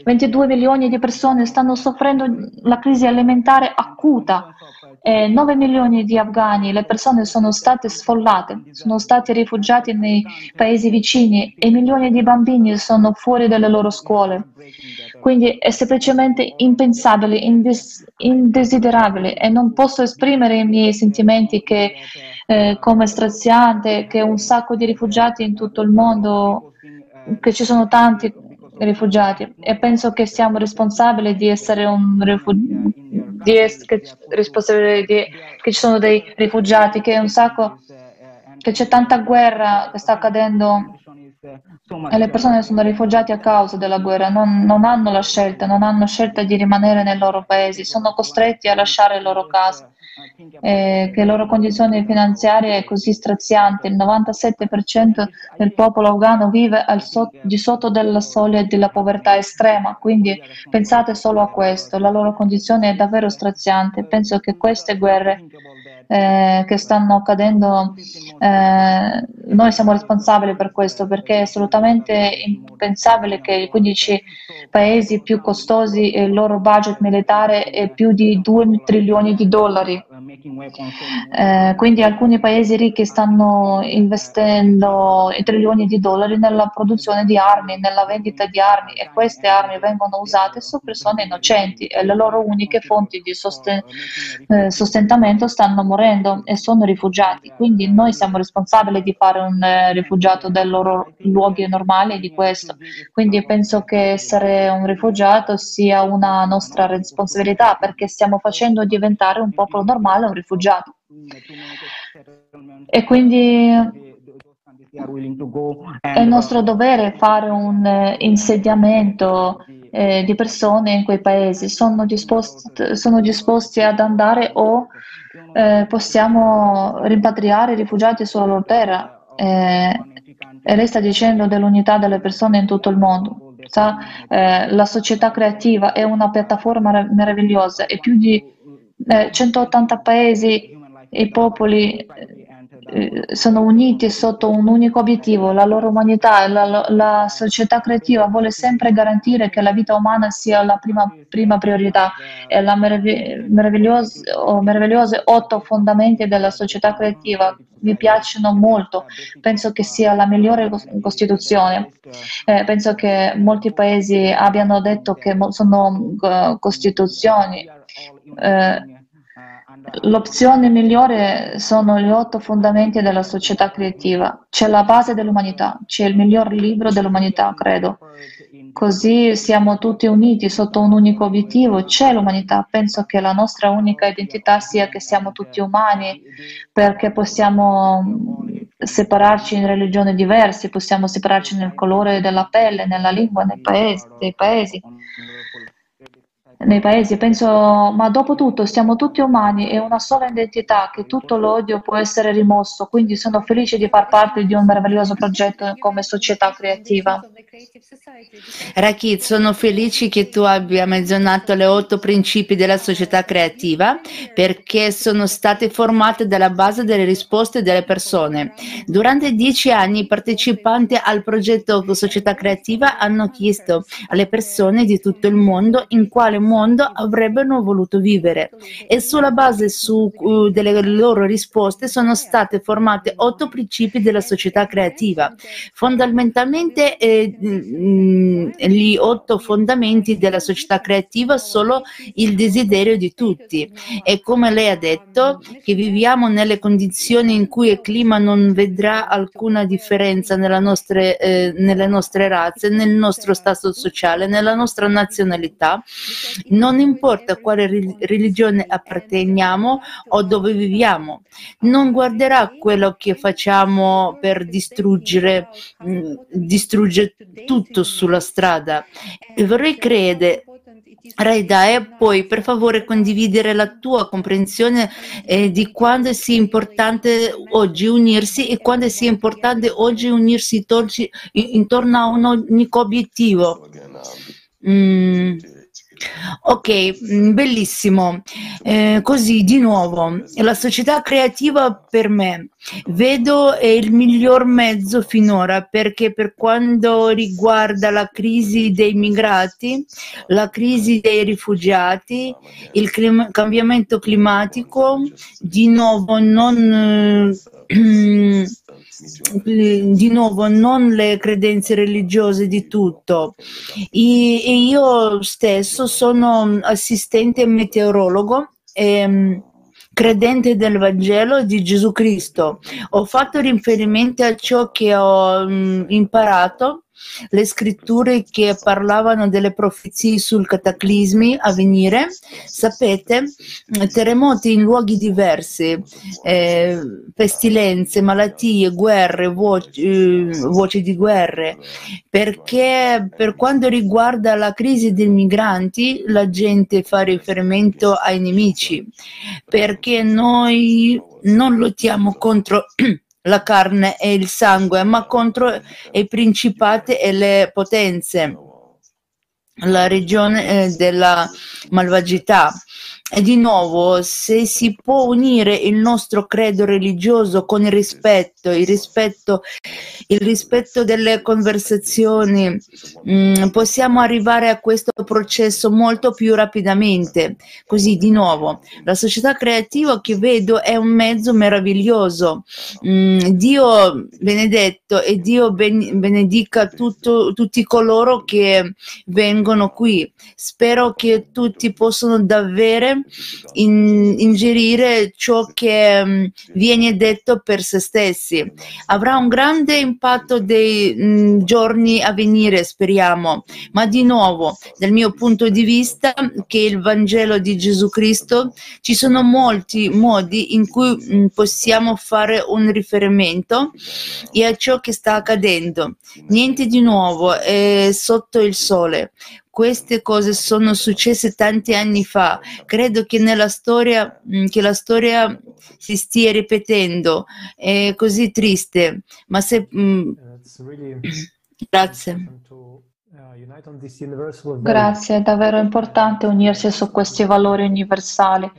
22 milioni di persone stanno soffrendo la crisi alimentare acuta. E 9 milioni di afghani, le persone sono state sfollate, sono stati rifugiati nei paesi vicini e milioni di bambini sono fuori dalle loro scuole. Quindi è semplicemente impensabile, indes- indesiderabile e non posso esprimere i miei sentimenti che, eh, come straziante che un sacco di rifugiati in tutto il mondo, che ci sono tanti rifugiati e penso che siamo responsabili di essere un rifugiato. Di es- che, responsabili di, che ci sono dei rifugiati, che sacco, che c'è tanta guerra che sta accadendo e le persone sono rifugiate a causa della guerra, non, non, hanno la scelta, non hanno scelta di rimanere nei loro paesi, sono costretti a lasciare le loro case. Eh, che la loro condizione finanziaria è così straziante, il 97% del popolo afghano vive so- di sotto della soglia della povertà estrema, quindi pensate solo a questo, la loro condizione è davvero straziante. Penso che queste guerre eh, che stanno accadendo, eh, noi siamo responsabili per questo perché è assolutamente impensabile che i 15 paesi più costosi e il loro budget militare è più di 2 trilioni di dollari Eh, quindi alcuni paesi ricchi stanno investendo trilioni di dollari nella produzione di armi, nella vendita di armi e queste armi vengono usate su persone innocenti e le loro uniche fonti di sosten- eh, sostentamento stanno morendo e sono rifugiati. Quindi noi siamo responsabili di fare un eh, rifugiato dai loro luoghi normali di questo. Quindi penso che essere un rifugiato sia una nostra responsabilità perché stiamo facendo diventare un popolo normale un rifugiato. E quindi è nostro dovere fare un eh, insediamento eh, di persone in quei paesi. Sono disposti, sono disposti ad andare o eh, possiamo rimpatriare i rifugiati sulla loro terra. Eh, e lei sta dicendo dell'unità delle persone in tutto il mondo. Sa, eh, la società creativa è una piattaforma meravigliosa e più di 180 paesi e popoli eh, sono uniti sotto un unico obiettivo, la loro umanità. La, la, società creativa vuole sempre garantire che la vita umana sia la prima, prima priorità e la meravigliose, oh, otto fondamenti della società creativa mi piacciono molto. Penso che sia la migliore Costituzione. Eh, penso che molti paesi abbiano detto che sono uh, Costituzioni. Eh, L'opzione migliore sono gli otto fondamenti della società creativa. C'è la base dell'umanità, c'è il miglior libro dell'umanità, credo. Così siamo tutti uniti sotto un unico obiettivo, c'è l'umanità. Penso che la nostra unica identità sia che siamo tutti umani, perché possiamo separarci in religioni diverse, possiamo separarci nel colore della pelle, nella lingua, nei paesi, dei paesi nei paesi, penso, ma dopo tutto siamo tutti umani e una sola identità, che tutto l'odio può essere rimosso, quindi sono felice di far parte di un meraviglioso progetto come società creativa.
Rakit, sono felice che tu abbia menzionato le otto principi della società creativa perché sono state formate dalla base delle risposte delle persone. Durante dieci anni i partecipanti al progetto Società Creativa hanno chiesto alle persone di tutto il mondo in quale mondo avrebbero voluto vivere. E sulla base su, uh, delle loro risposte sono state formate otto principi della società creativa. Fondamentalmente eh, mh, gli otto fondamenti della società creativa sono il desiderio di tutti. E come lei ha detto che viviamo nelle condizioni in cui il clima non vedrà alcuna differenza nostre, eh, nelle nostre razze, nel nostro stato sociale, nella nostra nazionalità non importa quale religione apparteniamo o dove viviamo, non guarderà quello che facciamo per distruggere, mm, distruggere tutto sulla strada. E vorrei credere Raida, e poi per favore condividere la tua comprensione eh, di quando sia importante oggi unirsi e quando sia importante oggi unirsi torci, intorno a un unico obiettivo. Mm. Ok, mm, bellissimo. Eh, così di nuovo, la società creativa per me vedo è il miglior mezzo finora perché per quanto riguarda la crisi dei migrati, la crisi dei rifugiati, il clima- cambiamento climatico, di nuovo non... Eh, di nuovo non le credenze religiose di tutto. E io stesso sono assistente meteorologo. E, credente del Vangelo di Gesù Cristo. Ho fatto riferimento a ciò che ho mh, imparato le scritture che parlavano delle profezie sul cataclismi a venire, sapete, terremoti in luoghi diversi, eh, pestilenze, malattie, guerre, voci, eh, voci di guerre, perché per quanto riguarda la crisi dei migranti la gente fa riferimento ai nemici, perché noi non lottiamo contro la carne e il sangue, ma contro i principati e le potenze, la regione eh, della malvagità. E di nuovo, se si può unire il nostro credo religioso con il rispetto, il rispetto, il rispetto delle conversazioni, mh, mm, possiamo arrivare a questo processo molto più rapidamente. Così, di nuovo, la società creativa che vedo è un mezzo meraviglioso. Mh, mm, Dio benedetto e Dio ben, benedica tutto, tutti coloro che vengono qui. Spero che tutti possano davvero in, ingerire ciò che um, viene detto per se stessi. Avrà un grande impatto dei um, giorni a venire, speriamo. Ma di nuovo, dal mio punto di vista, che il Vangelo di Gesù Cristo, ci sono molti modi in cui um, possiamo fare un riferimento e a ciò che sta accadendo. Niente di nuovo è sotto il sole queste cose sono successe tanti anni fa. Credo che nella storia, mm, che la storia si stia ripetendo. È così triste. Ma se... Mm, grazie.
Grazie, è davvero importante unirsi su questi valori universali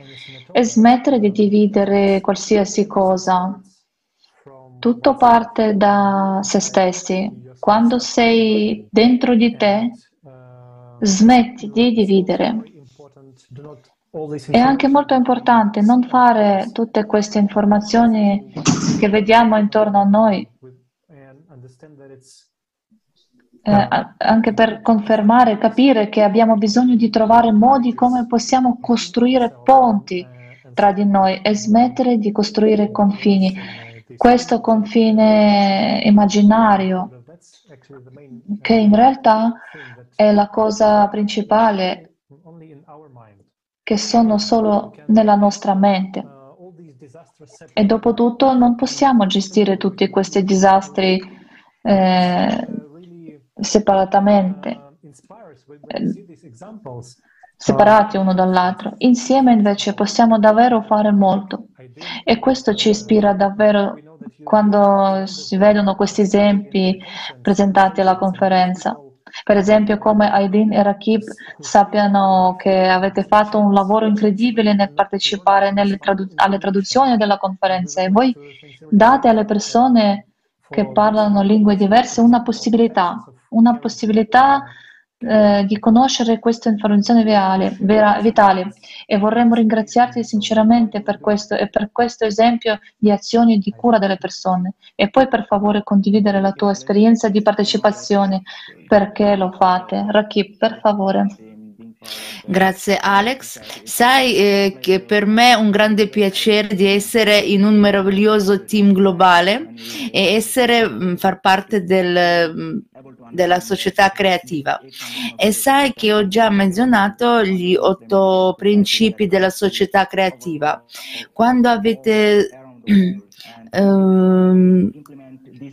e smettere di dividere qualsiasi cosa. Tutto parte da se stessi. Quando sei dentro di te, smetti di dividere. È anche molto importante non fare tutte queste informazioni che vediamo intorno a noi, eh, anche per confermare, capire che abbiamo bisogno di trovare modi come possiamo costruire ponti tra di noi e smettere di costruire confini. Questo confine immaginario, che in realtà è la cosa principale che sono solo nella nostra mente. E dopo tutto non possiamo gestire tutti questi disastri eh, separatamente, separati uno dall'altro. Insieme invece possiamo davvero fare molto. E questo ci ispira davvero quando si vedono questi esempi presentati alla conferenza. Per esempio, come Aidin e Rakib sappiano che avete fatto un lavoro incredibile nel partecipare tradu- alle traduzioni della conferenza e voi date alle persone che parlano lingue diverse una possibilità, una possibilità eh, di conoscere queste informazioni reali, vera, vitali e vorremmo ringraziarti sinceramente per questo e per questo esempio di azioni di cura delle persone e poi per favore condividere la tua esperienza di partecipazione perché lo fate. Rakib, per favore.
Grazie Alex. Sai eh, che per me è un grande piacere di essere in un meraviglioso team globale e essere, mm, far parte del, mm, della società creativa. E sai che ho già menzionato gli otto principi della società creativa. Quando avete... Um,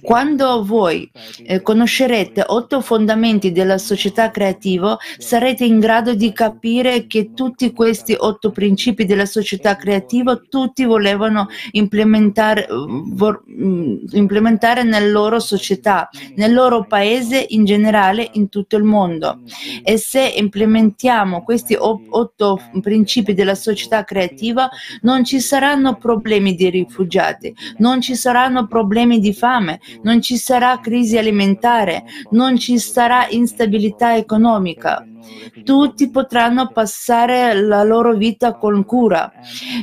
quando voi eh, conoscerete otto fondamenti della società creativa, sarete in grado di capire che tutti questi otto principi della società creativa, tutti volevano implementare, vor, mm, implementare nella loro società, nel loro paese in generale, in tutto il mondo. E se implementiamo questi otto principi della società creativa, non ci saranno problemi di rifugiati, non ci saranno problemi di fame, non ci sarà crisi alimentare, non ci sarà instabilità economica. Tutti potranno passare la loro vita con cura.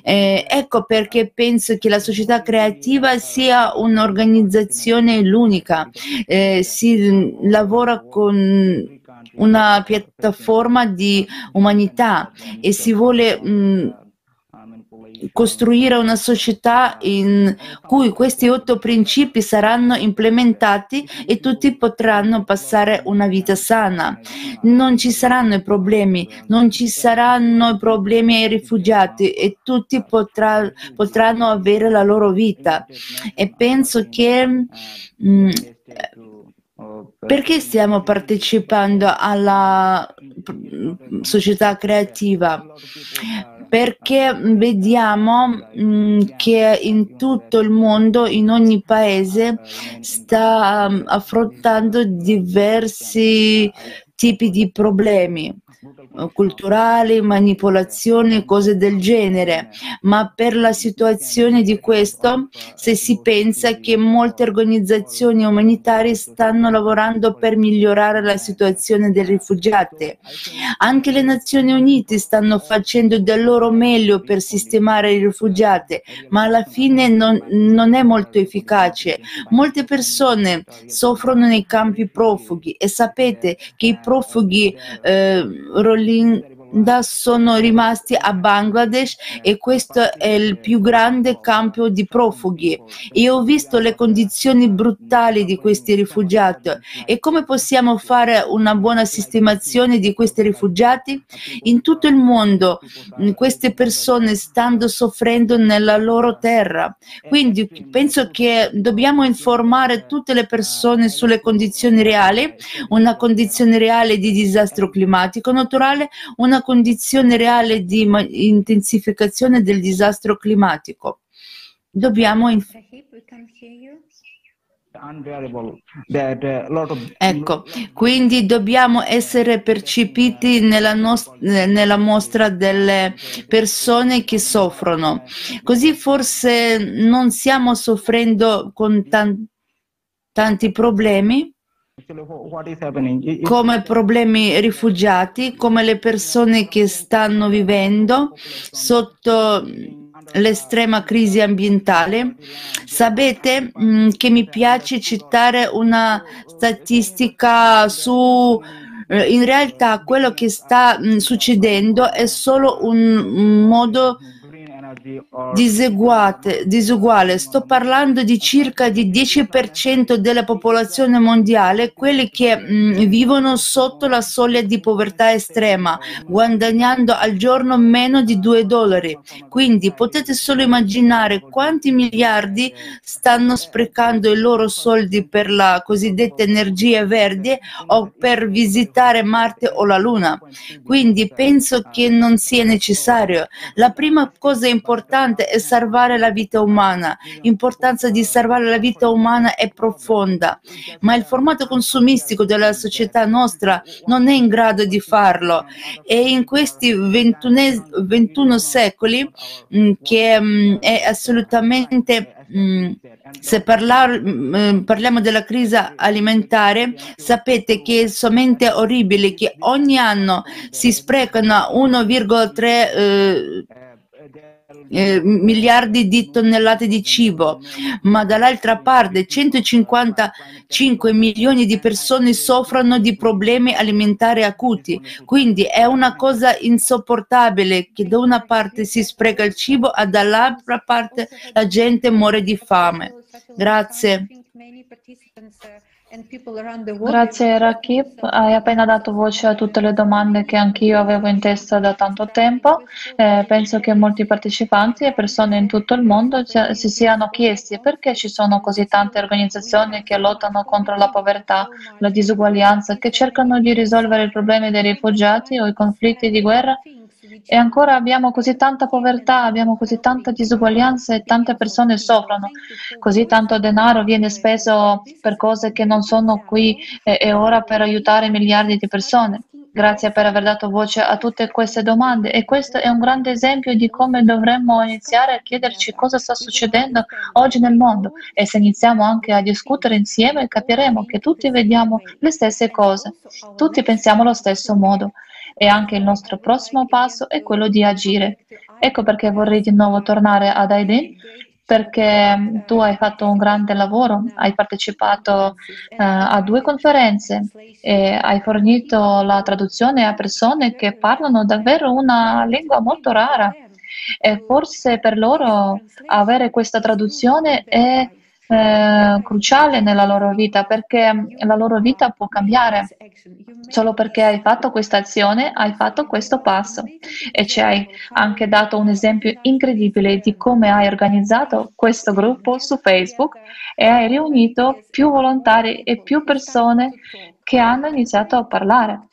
Eh, ecco perché penso che la società creativa sia un'organizzazione l'unica. Eh, si lavora con una piattaforma di umanità e si vuole mh, costruire una società in cui questi otto principi saranno implementati e tutti potranno passare una vita sana. Non ci saranno i problemi, non ci saranno i problemi ai rifugiati e tutti potrà, potranno avere la loro vita. E penso che mh, mm, perché stiamo partecipando alla società creativa? Perché vediamo mm, che in tutto il mondo, in ogni paese, sta um, affrontando diversi tipi di problemi culturali, manipolazioni, cose del genere, ma per la situazione di questo, se si pensa che molte organizzazioni umanitarie stanno lavorando per migliorare la situazione dei rifugiati, anche le Nazioni Unite stanno facendo del loro meglio per sistemare i rifugiati, ma alla fine non, non è molto efficace. Molte persone soffrono nei campi profughi e sapete che i profughi eh, Rolling sono rimasti a Bangladesh e questo è il più grande campo di profughi. E ho visto le condizioni brutali di questi rifugiati e come possiamo fare una buona sistemazione di questi rifugiati? In tutto il mondo queste persone stanno soffrendo nella loro terra. Quindi penso che dobbiamo informare tutte le persone sulle condizioni reali, una condizione reale di disastro climatico naturale, una condizione reale di intensificazione del disastro climatico. Dobbiamo Ecco, quindi dobbiamo essere percepiti nella, nos- nella, mostra delle persone che soffrono. Così forse non stiamo soffrendo con tan- tanti problemi come problemi rifugiati, come le persone che stanno vivendo sotto l'estrema crisi ambientale. Sapete mh, che mi piace citare una statistica su eh, in realtà quello che sta mh, succedendo è solo un, un modo diseguate, disuguale. Sto parlando di circa il 10% della popolazione mondiale, quelli che mh, vivono sotto la soglia di povertà estrema, guadagnando al giorno meno di 2 dollari. Quindi potete solo immaginare quanti miliardi stanno sprecando i loro soldi per la cosiddetta energia verde o per visitare Marte o la Luna. Quindi penso che non sia necessario. La prima cosa importante importante è salvare la vita umana. L'importanza di salvare la vita umana è profonda, ma il formato consumistico della società nostra non è in grado di farlo. E in questi 21, 21 secoli, mm, che mm, è assolutamente mm, se parlar, parliamo della crisi alimentare, sapete che è somente orribile che ogni anno si sprecano 1,3 eh, eh, miliardi di tonnellate di cibo, ma dall'altra parte 155 milioni di persone soffrono di problemi alimentari acuti. Quindi è una cosa insopportabile che da una parte si spreca il cibo e dall'altra parte la gente muore di fame. Grazie.
Grazie Rakib, hai appena dato voce a tutte le domande che anch'io avevo in testa da tanto tempo. Eh, penso che molti partecipanti e persone in tutto il mondo si siano chiesti perché ci sono così tante organizzazioni che lottano contro la povertà, la disuguaglianza, che cercano di risolvere i problemi dei rifugiati o i conflitti di guerra e ancora abbiamo così tanta povertà, abbiamo così tanta disuguaglianza e tante persone soffrono. Così tanto denaro viene speso per cose che non sono qui e, ora per aiutare miliardi di persone. Grazie per aver dato voce a tutte queste domande e questo è un grande esempio di come dovremmo iniziare a chiederci cosa sta succedendo oggi nel mondo e se iniziamo anche a discutere insieme capiremo che tutti vediamo le stesse cose, tutti pensiamo allo stesso modo e anche il nostro prossimo passo è quello di agire. Ecco perché vorrei di nuovo tornare ad Aidin perché mm, tu hai fatto un grande lavoro, hai partecipato uh, a due conferenze e hai fornito la traduzione a persone che parlano davvero una lingua molto rara e forse per loro avere questa traduzione è eh, cruciale nella loro vita perché la loro vita può cambiare. Solo perché hai fatto questa azione, hai fatto questo passo e ci hai anche dato un esempio incredibile di come hai organizzato questo gruppo su Facebook e hai riunito più volontari e più persone che hanno iniziato a parlare.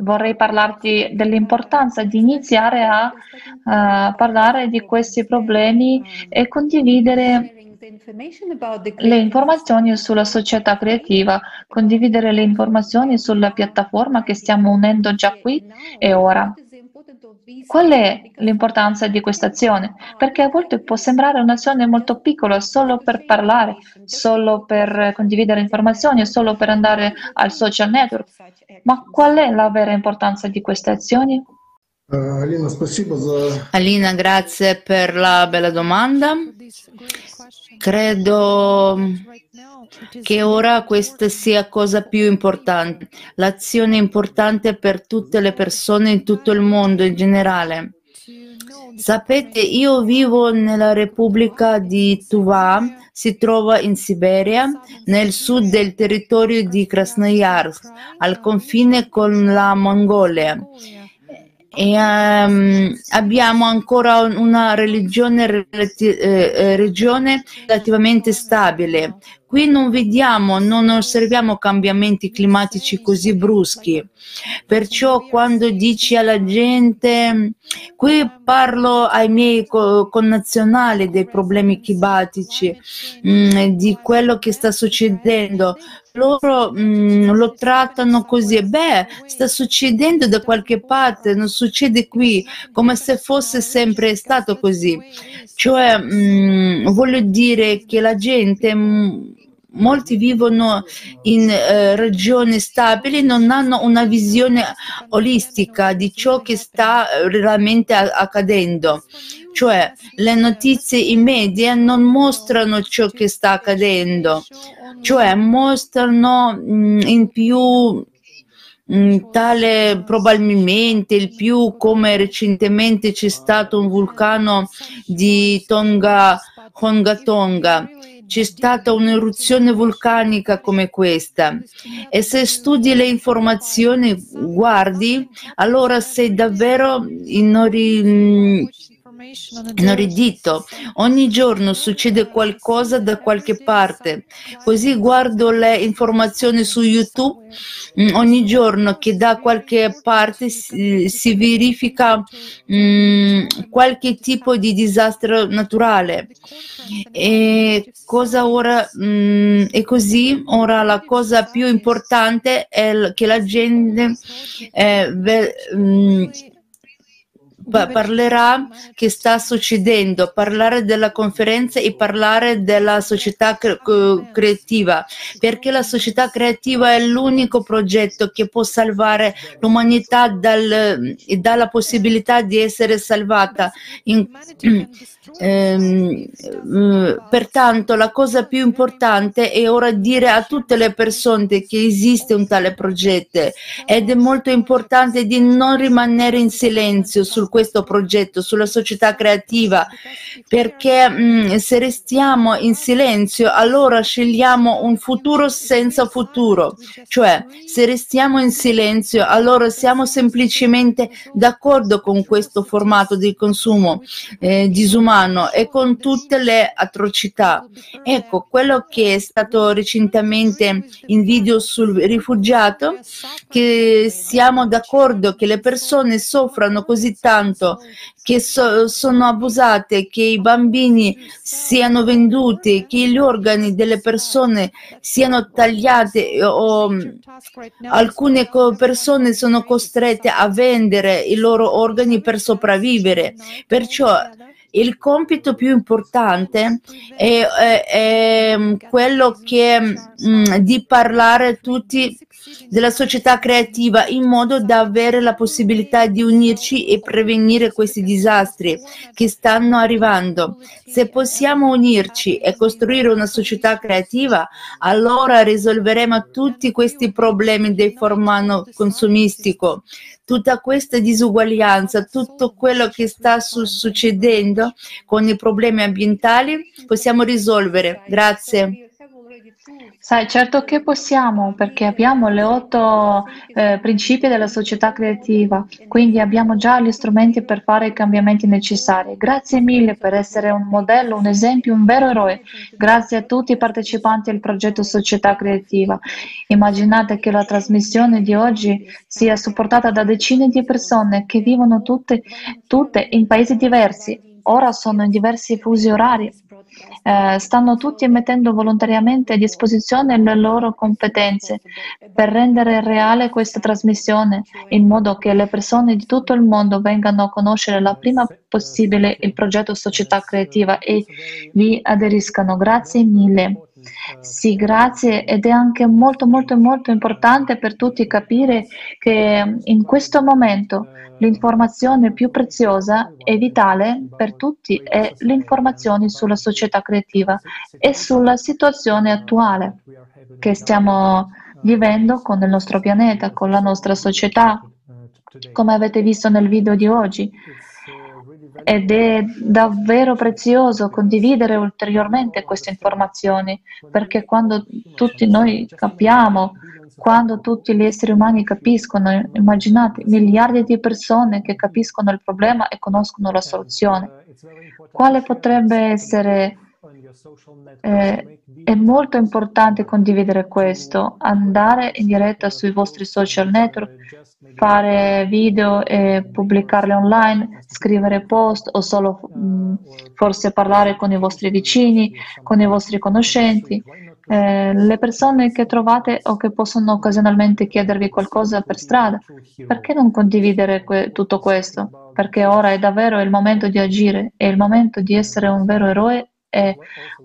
Vorrei parlarti dell'importanza di iniziare a uh, parlare di questi problemi e condividere le informazioni sulla società creativa, condividere le informazioni sulla piattaforma che stiamo unendo già qui e ora. Qual è l'importanza di questa azione? Perché a volte può sembrare un'azione molto piccola solo per parlare, solo per condividere informazioni, solo per andare al social network. Ma qual è la vera importanza di queste azioni?
Alina, grazie per la bella domanda. Credo che ora questa sia cosa più importante, l'azione importante per tutte le persone in tutto il mondo in generale. Sapete, io vivo nella Repubblica di Tuva, si trova in Siberia, nel sud del territorio di Krasnoyarsk, al confine con la Mongolia e um, abbiamo ancora una religione, eh, eh, regione relativamente stabile. Qui non vediamo, non osserviamo cambiamenti climatici così bruschi. Perciò quando dici alla gente, qui parlo ai miei connazionali dei problemi climatici, mh, mm, di quello che sta succedendo, loro mh, mm, lo trattano così, beh, sta succedendo da qualche parte, non succede qui, come se fosse sempre stato così. Cioè, mh, mm, voglio dire che la gente molti vivono in eh, regioni stabili, non hanno una visione olistica di ciò che sta eh, realmente accadendo. Cioè, le notizie in media non mostrano ciò che sta accadendo, cioè mostrano mh, mm, in più mm, tale probabilmente il più come recentemente c'è stato un vulcano di Tonga Honga Tonga. C'è stata un'eruzione vulcanica come questa. E se studi le informazioni, guardi, allora sei davvero in inorridito. Ogni giorno succede qualcosa da qualche parte. Così guardo le informazioni su YouTube mm, ogni giorno che da qualche parte si, si verifica mh, mm, qualche tipo di disastro naturale. E cosa ora mh, mm, è così? Ora la cosa più importante è che la gente eh, ve, mh, parlerà che sta succedendo, parlare della conferenza e parlare della società cre- creativa, perché la società creativa è l'unico progetto che può salvare l'umanità dal, dalla possibilità di essere salvata. In, ehm, pertanto la cosa più importante è ora dire a tutte le persone che esiste un tale progetto ed è molto importante di non rimanere in silenzio sul questo progetto, sulla società creativa, perché mh, mm, se restiamo in silenzio allora scegliamo un futuro senza futuro, cioè se restiamo in silenzio allora siamo semplicemente d'accordo con questo formato di consumo eh, disumano e con tutte le atrocità. Ecco, quello che è stato recentemente in video sul rifugiato, che siamo d'accordo che le persone soffrano così tanto tanto, che so, sono abusate, che i bambini siano venduti, che gli organi delle persone siano tagliati o alcune persone sono costrette a vendere i loro organi per sopravvivere. Perciò il compito più importante è, è, è quello che, mh, mm, di parlare tutti della società creativa in modo da avere la possibilità di unirci e prevenire questi disastri che stanno arrivando. Se possiamo unirci e costruire una società creativa, allora risolveremo tutti questi problemi del formato consumistico tutta questa disuguaglianza, tutto quello che sta su- succedendo con i problemi ambientali, possiamo risolvere. Grazie.
Sai, certo che possiamo, perché abbiamo le otto eh, principi della società creativa, quindi abbiamo già gli strumenti per fare i cambiamenti necessari. Grazie mille per essere un modello, un esempio, un vero eroe. Grazie a tutti i partecipanti al progetto Società Creativa. Immaginate che la trasmissione di oggi sia supportata da decine di persone che vivono tutte, tutte in paesi diversi. Ora sono in diversi fusi orari eh, stanno tutti mettendo volontariamente a disposizione le loro competenze per rendere reale questa trasmissione, in modo che le persone di tutto il mondo vengano a conoscere la prima possibile il progetto Società Creativa e vi aderiscano. Grazie mille. Sì, grazie ed è anche molto molto molto importante per tutti capire che in questo momento l'informazione più preziosa e vitale per tutti è l'informazione sulla società creativa e sulla situazione attuale che stiamo vivendo con il nostro pianeta, con la nostra società, come avete visto nel video di oggi ed è davvero prezioso condividere ulteriormente queste informazioni perché quando tutti noi capiamo, quando tutti gli esseri umani capiscono, immaginate miliardi di persone che capiscono il problema e conoscono la soluzione, quale potrebbe essere eh, è molto importante condividere questo, andare in diretta sui vostri social network, fare video e pubblicarli online, scrivere post o solo mh, mm, forse parlare con i vostri vicini, con i vostri conoscenti. Eh, le persone che trovate o che possono occasionalmente chiedervi qualcosa per strada, perché non condividere que- tutto questo? Perché ora è davvero il momento di agire, è il momento di essere un vero eroe è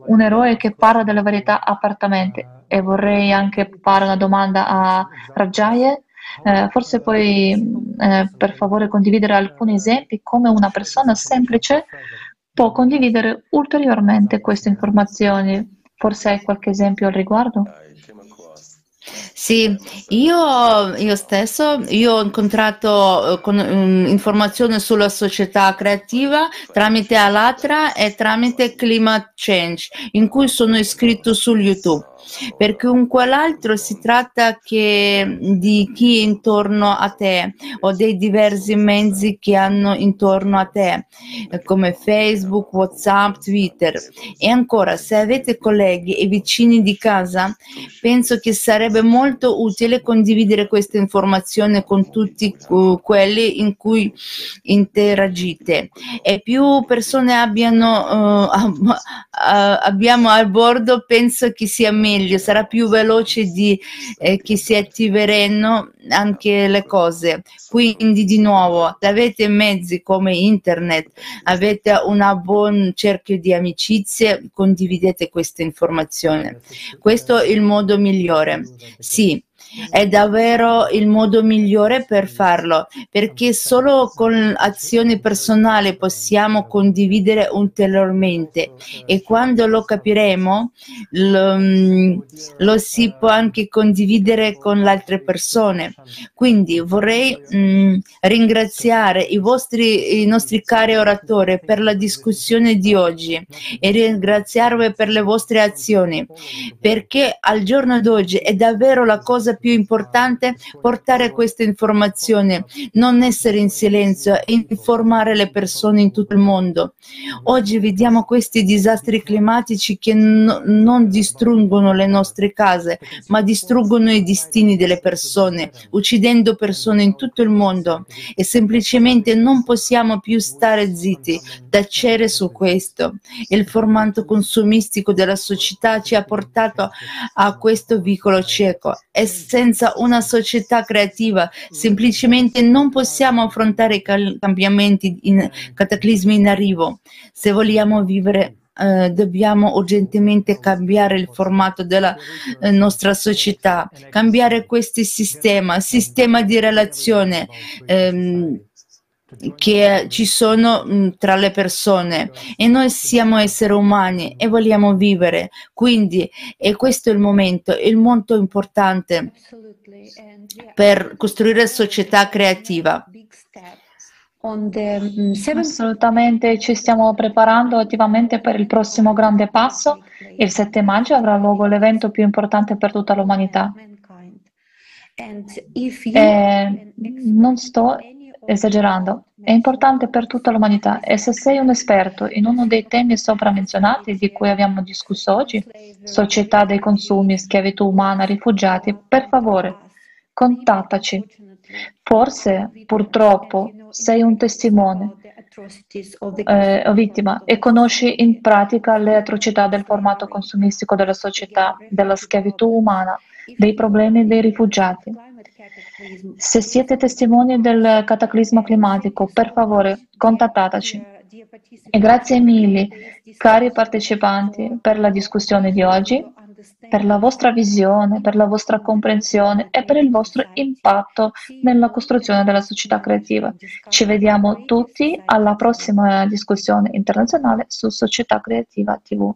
un eroe che parla della verità apertamente. E vorrei anche fare una domanda a Rajaye. Eh, forse puoi eh, per favore condividere alcuni esempi come una persona semplice può condividere ulteriormente queste informazioni. Forse hai qualche esempio al riguardo?
Sì, io, io stesso io ho incontrato eh, con, um, informazioni sulla società creativa tramite Alatra e tramite Climate Change, in cui sono iscritto su YouTube. Per chiunque l'altro si tratta che di chi è intorno a te o dei diversi mezzi che hanno intorno a te come Facebook, Whatsapp, Twitter. E ancora se avete colleghi e vicini di casa penso che sarebbe molto utile condividere queste informazioni con tutti quelli in cui interagite e più persone abbiano uh, abbiamo a bordo penso che sia meglio sarà più veloce di eh, che si attiveranno anche le cose. Quindi di nuovo, avete mezzi come internet, avete un buon cerchio di amicizie, condividete questa informazione. Questo è il modo migliore. Sì, è davvero il modo migliore per farlo, perché solo con azioni personali possiamo condividere ulteriormente e quando lo capiremo lo, mm, lo si può anche condividere con le altre persone. Quindi vorrei mh, mm, ringraziare i, vostri, i nostri cari oratori per la discussione di oggi e ringraziarvi per le vostre azioni, perché al giorno d'oggi è davvero la cosa più importante portare questa informazione, non essere in silenzio informare le persone in tutto il mondo. Oggi vediamo questi disastri climatici che no, non distruggono le nostre case, ma distruggono i destini delle persone, uccidendo persone in tutto il mondo e semplicemente non possiamo più stare zitti, tacere su questo. Il formato consumistico della società ci ha portato a questo vicolo cieco e senza una società creativa semplicemente non possiamo affrontare i cambiamenti, in, cataclismi in arrivo. Se vogliamo vivere Uh, dobbiamo urgentemente cambiare il formato della uh, nostra società, cambiare questo sistema, sistema di relazione. Um, che ci sono mh, tra le persone e noi siamo esseri umani e vogliamo vivere. Quindi, e questo è il momento, il molto importante per costruire società creativa.
Assolutamente, ci stiamo preparando attivamente per il prossimo grande passo. Il 7 maggio avrà luogo l'evento più importante per tutta l'umanità. E non sto esagerando, è importante per tutta l'umanità e se sei un esperto in uno dei temi sopra menzionati di cui abbiamo discusso oggi, società dei consumi, schiavitù umana, rifugiati, per favore, contattaci. Forse, purtroppo, sei un testimone eh, o vittima e conosci in pratica le atrocità del formato consumistico della società, della schiavitù umana, dei problemi dei rifugiati. Se siete testimoni del cataclisma climatico, per favore contattateci. E grazie mille, cari partecipanti, per la discussione di oggi, per la vostra visione, per la vostra comprensione e per il vostro impatto nella costruzione della società creativa. Ci vediamo tutti alla prossima discussione internazionale su Società Creativa TV.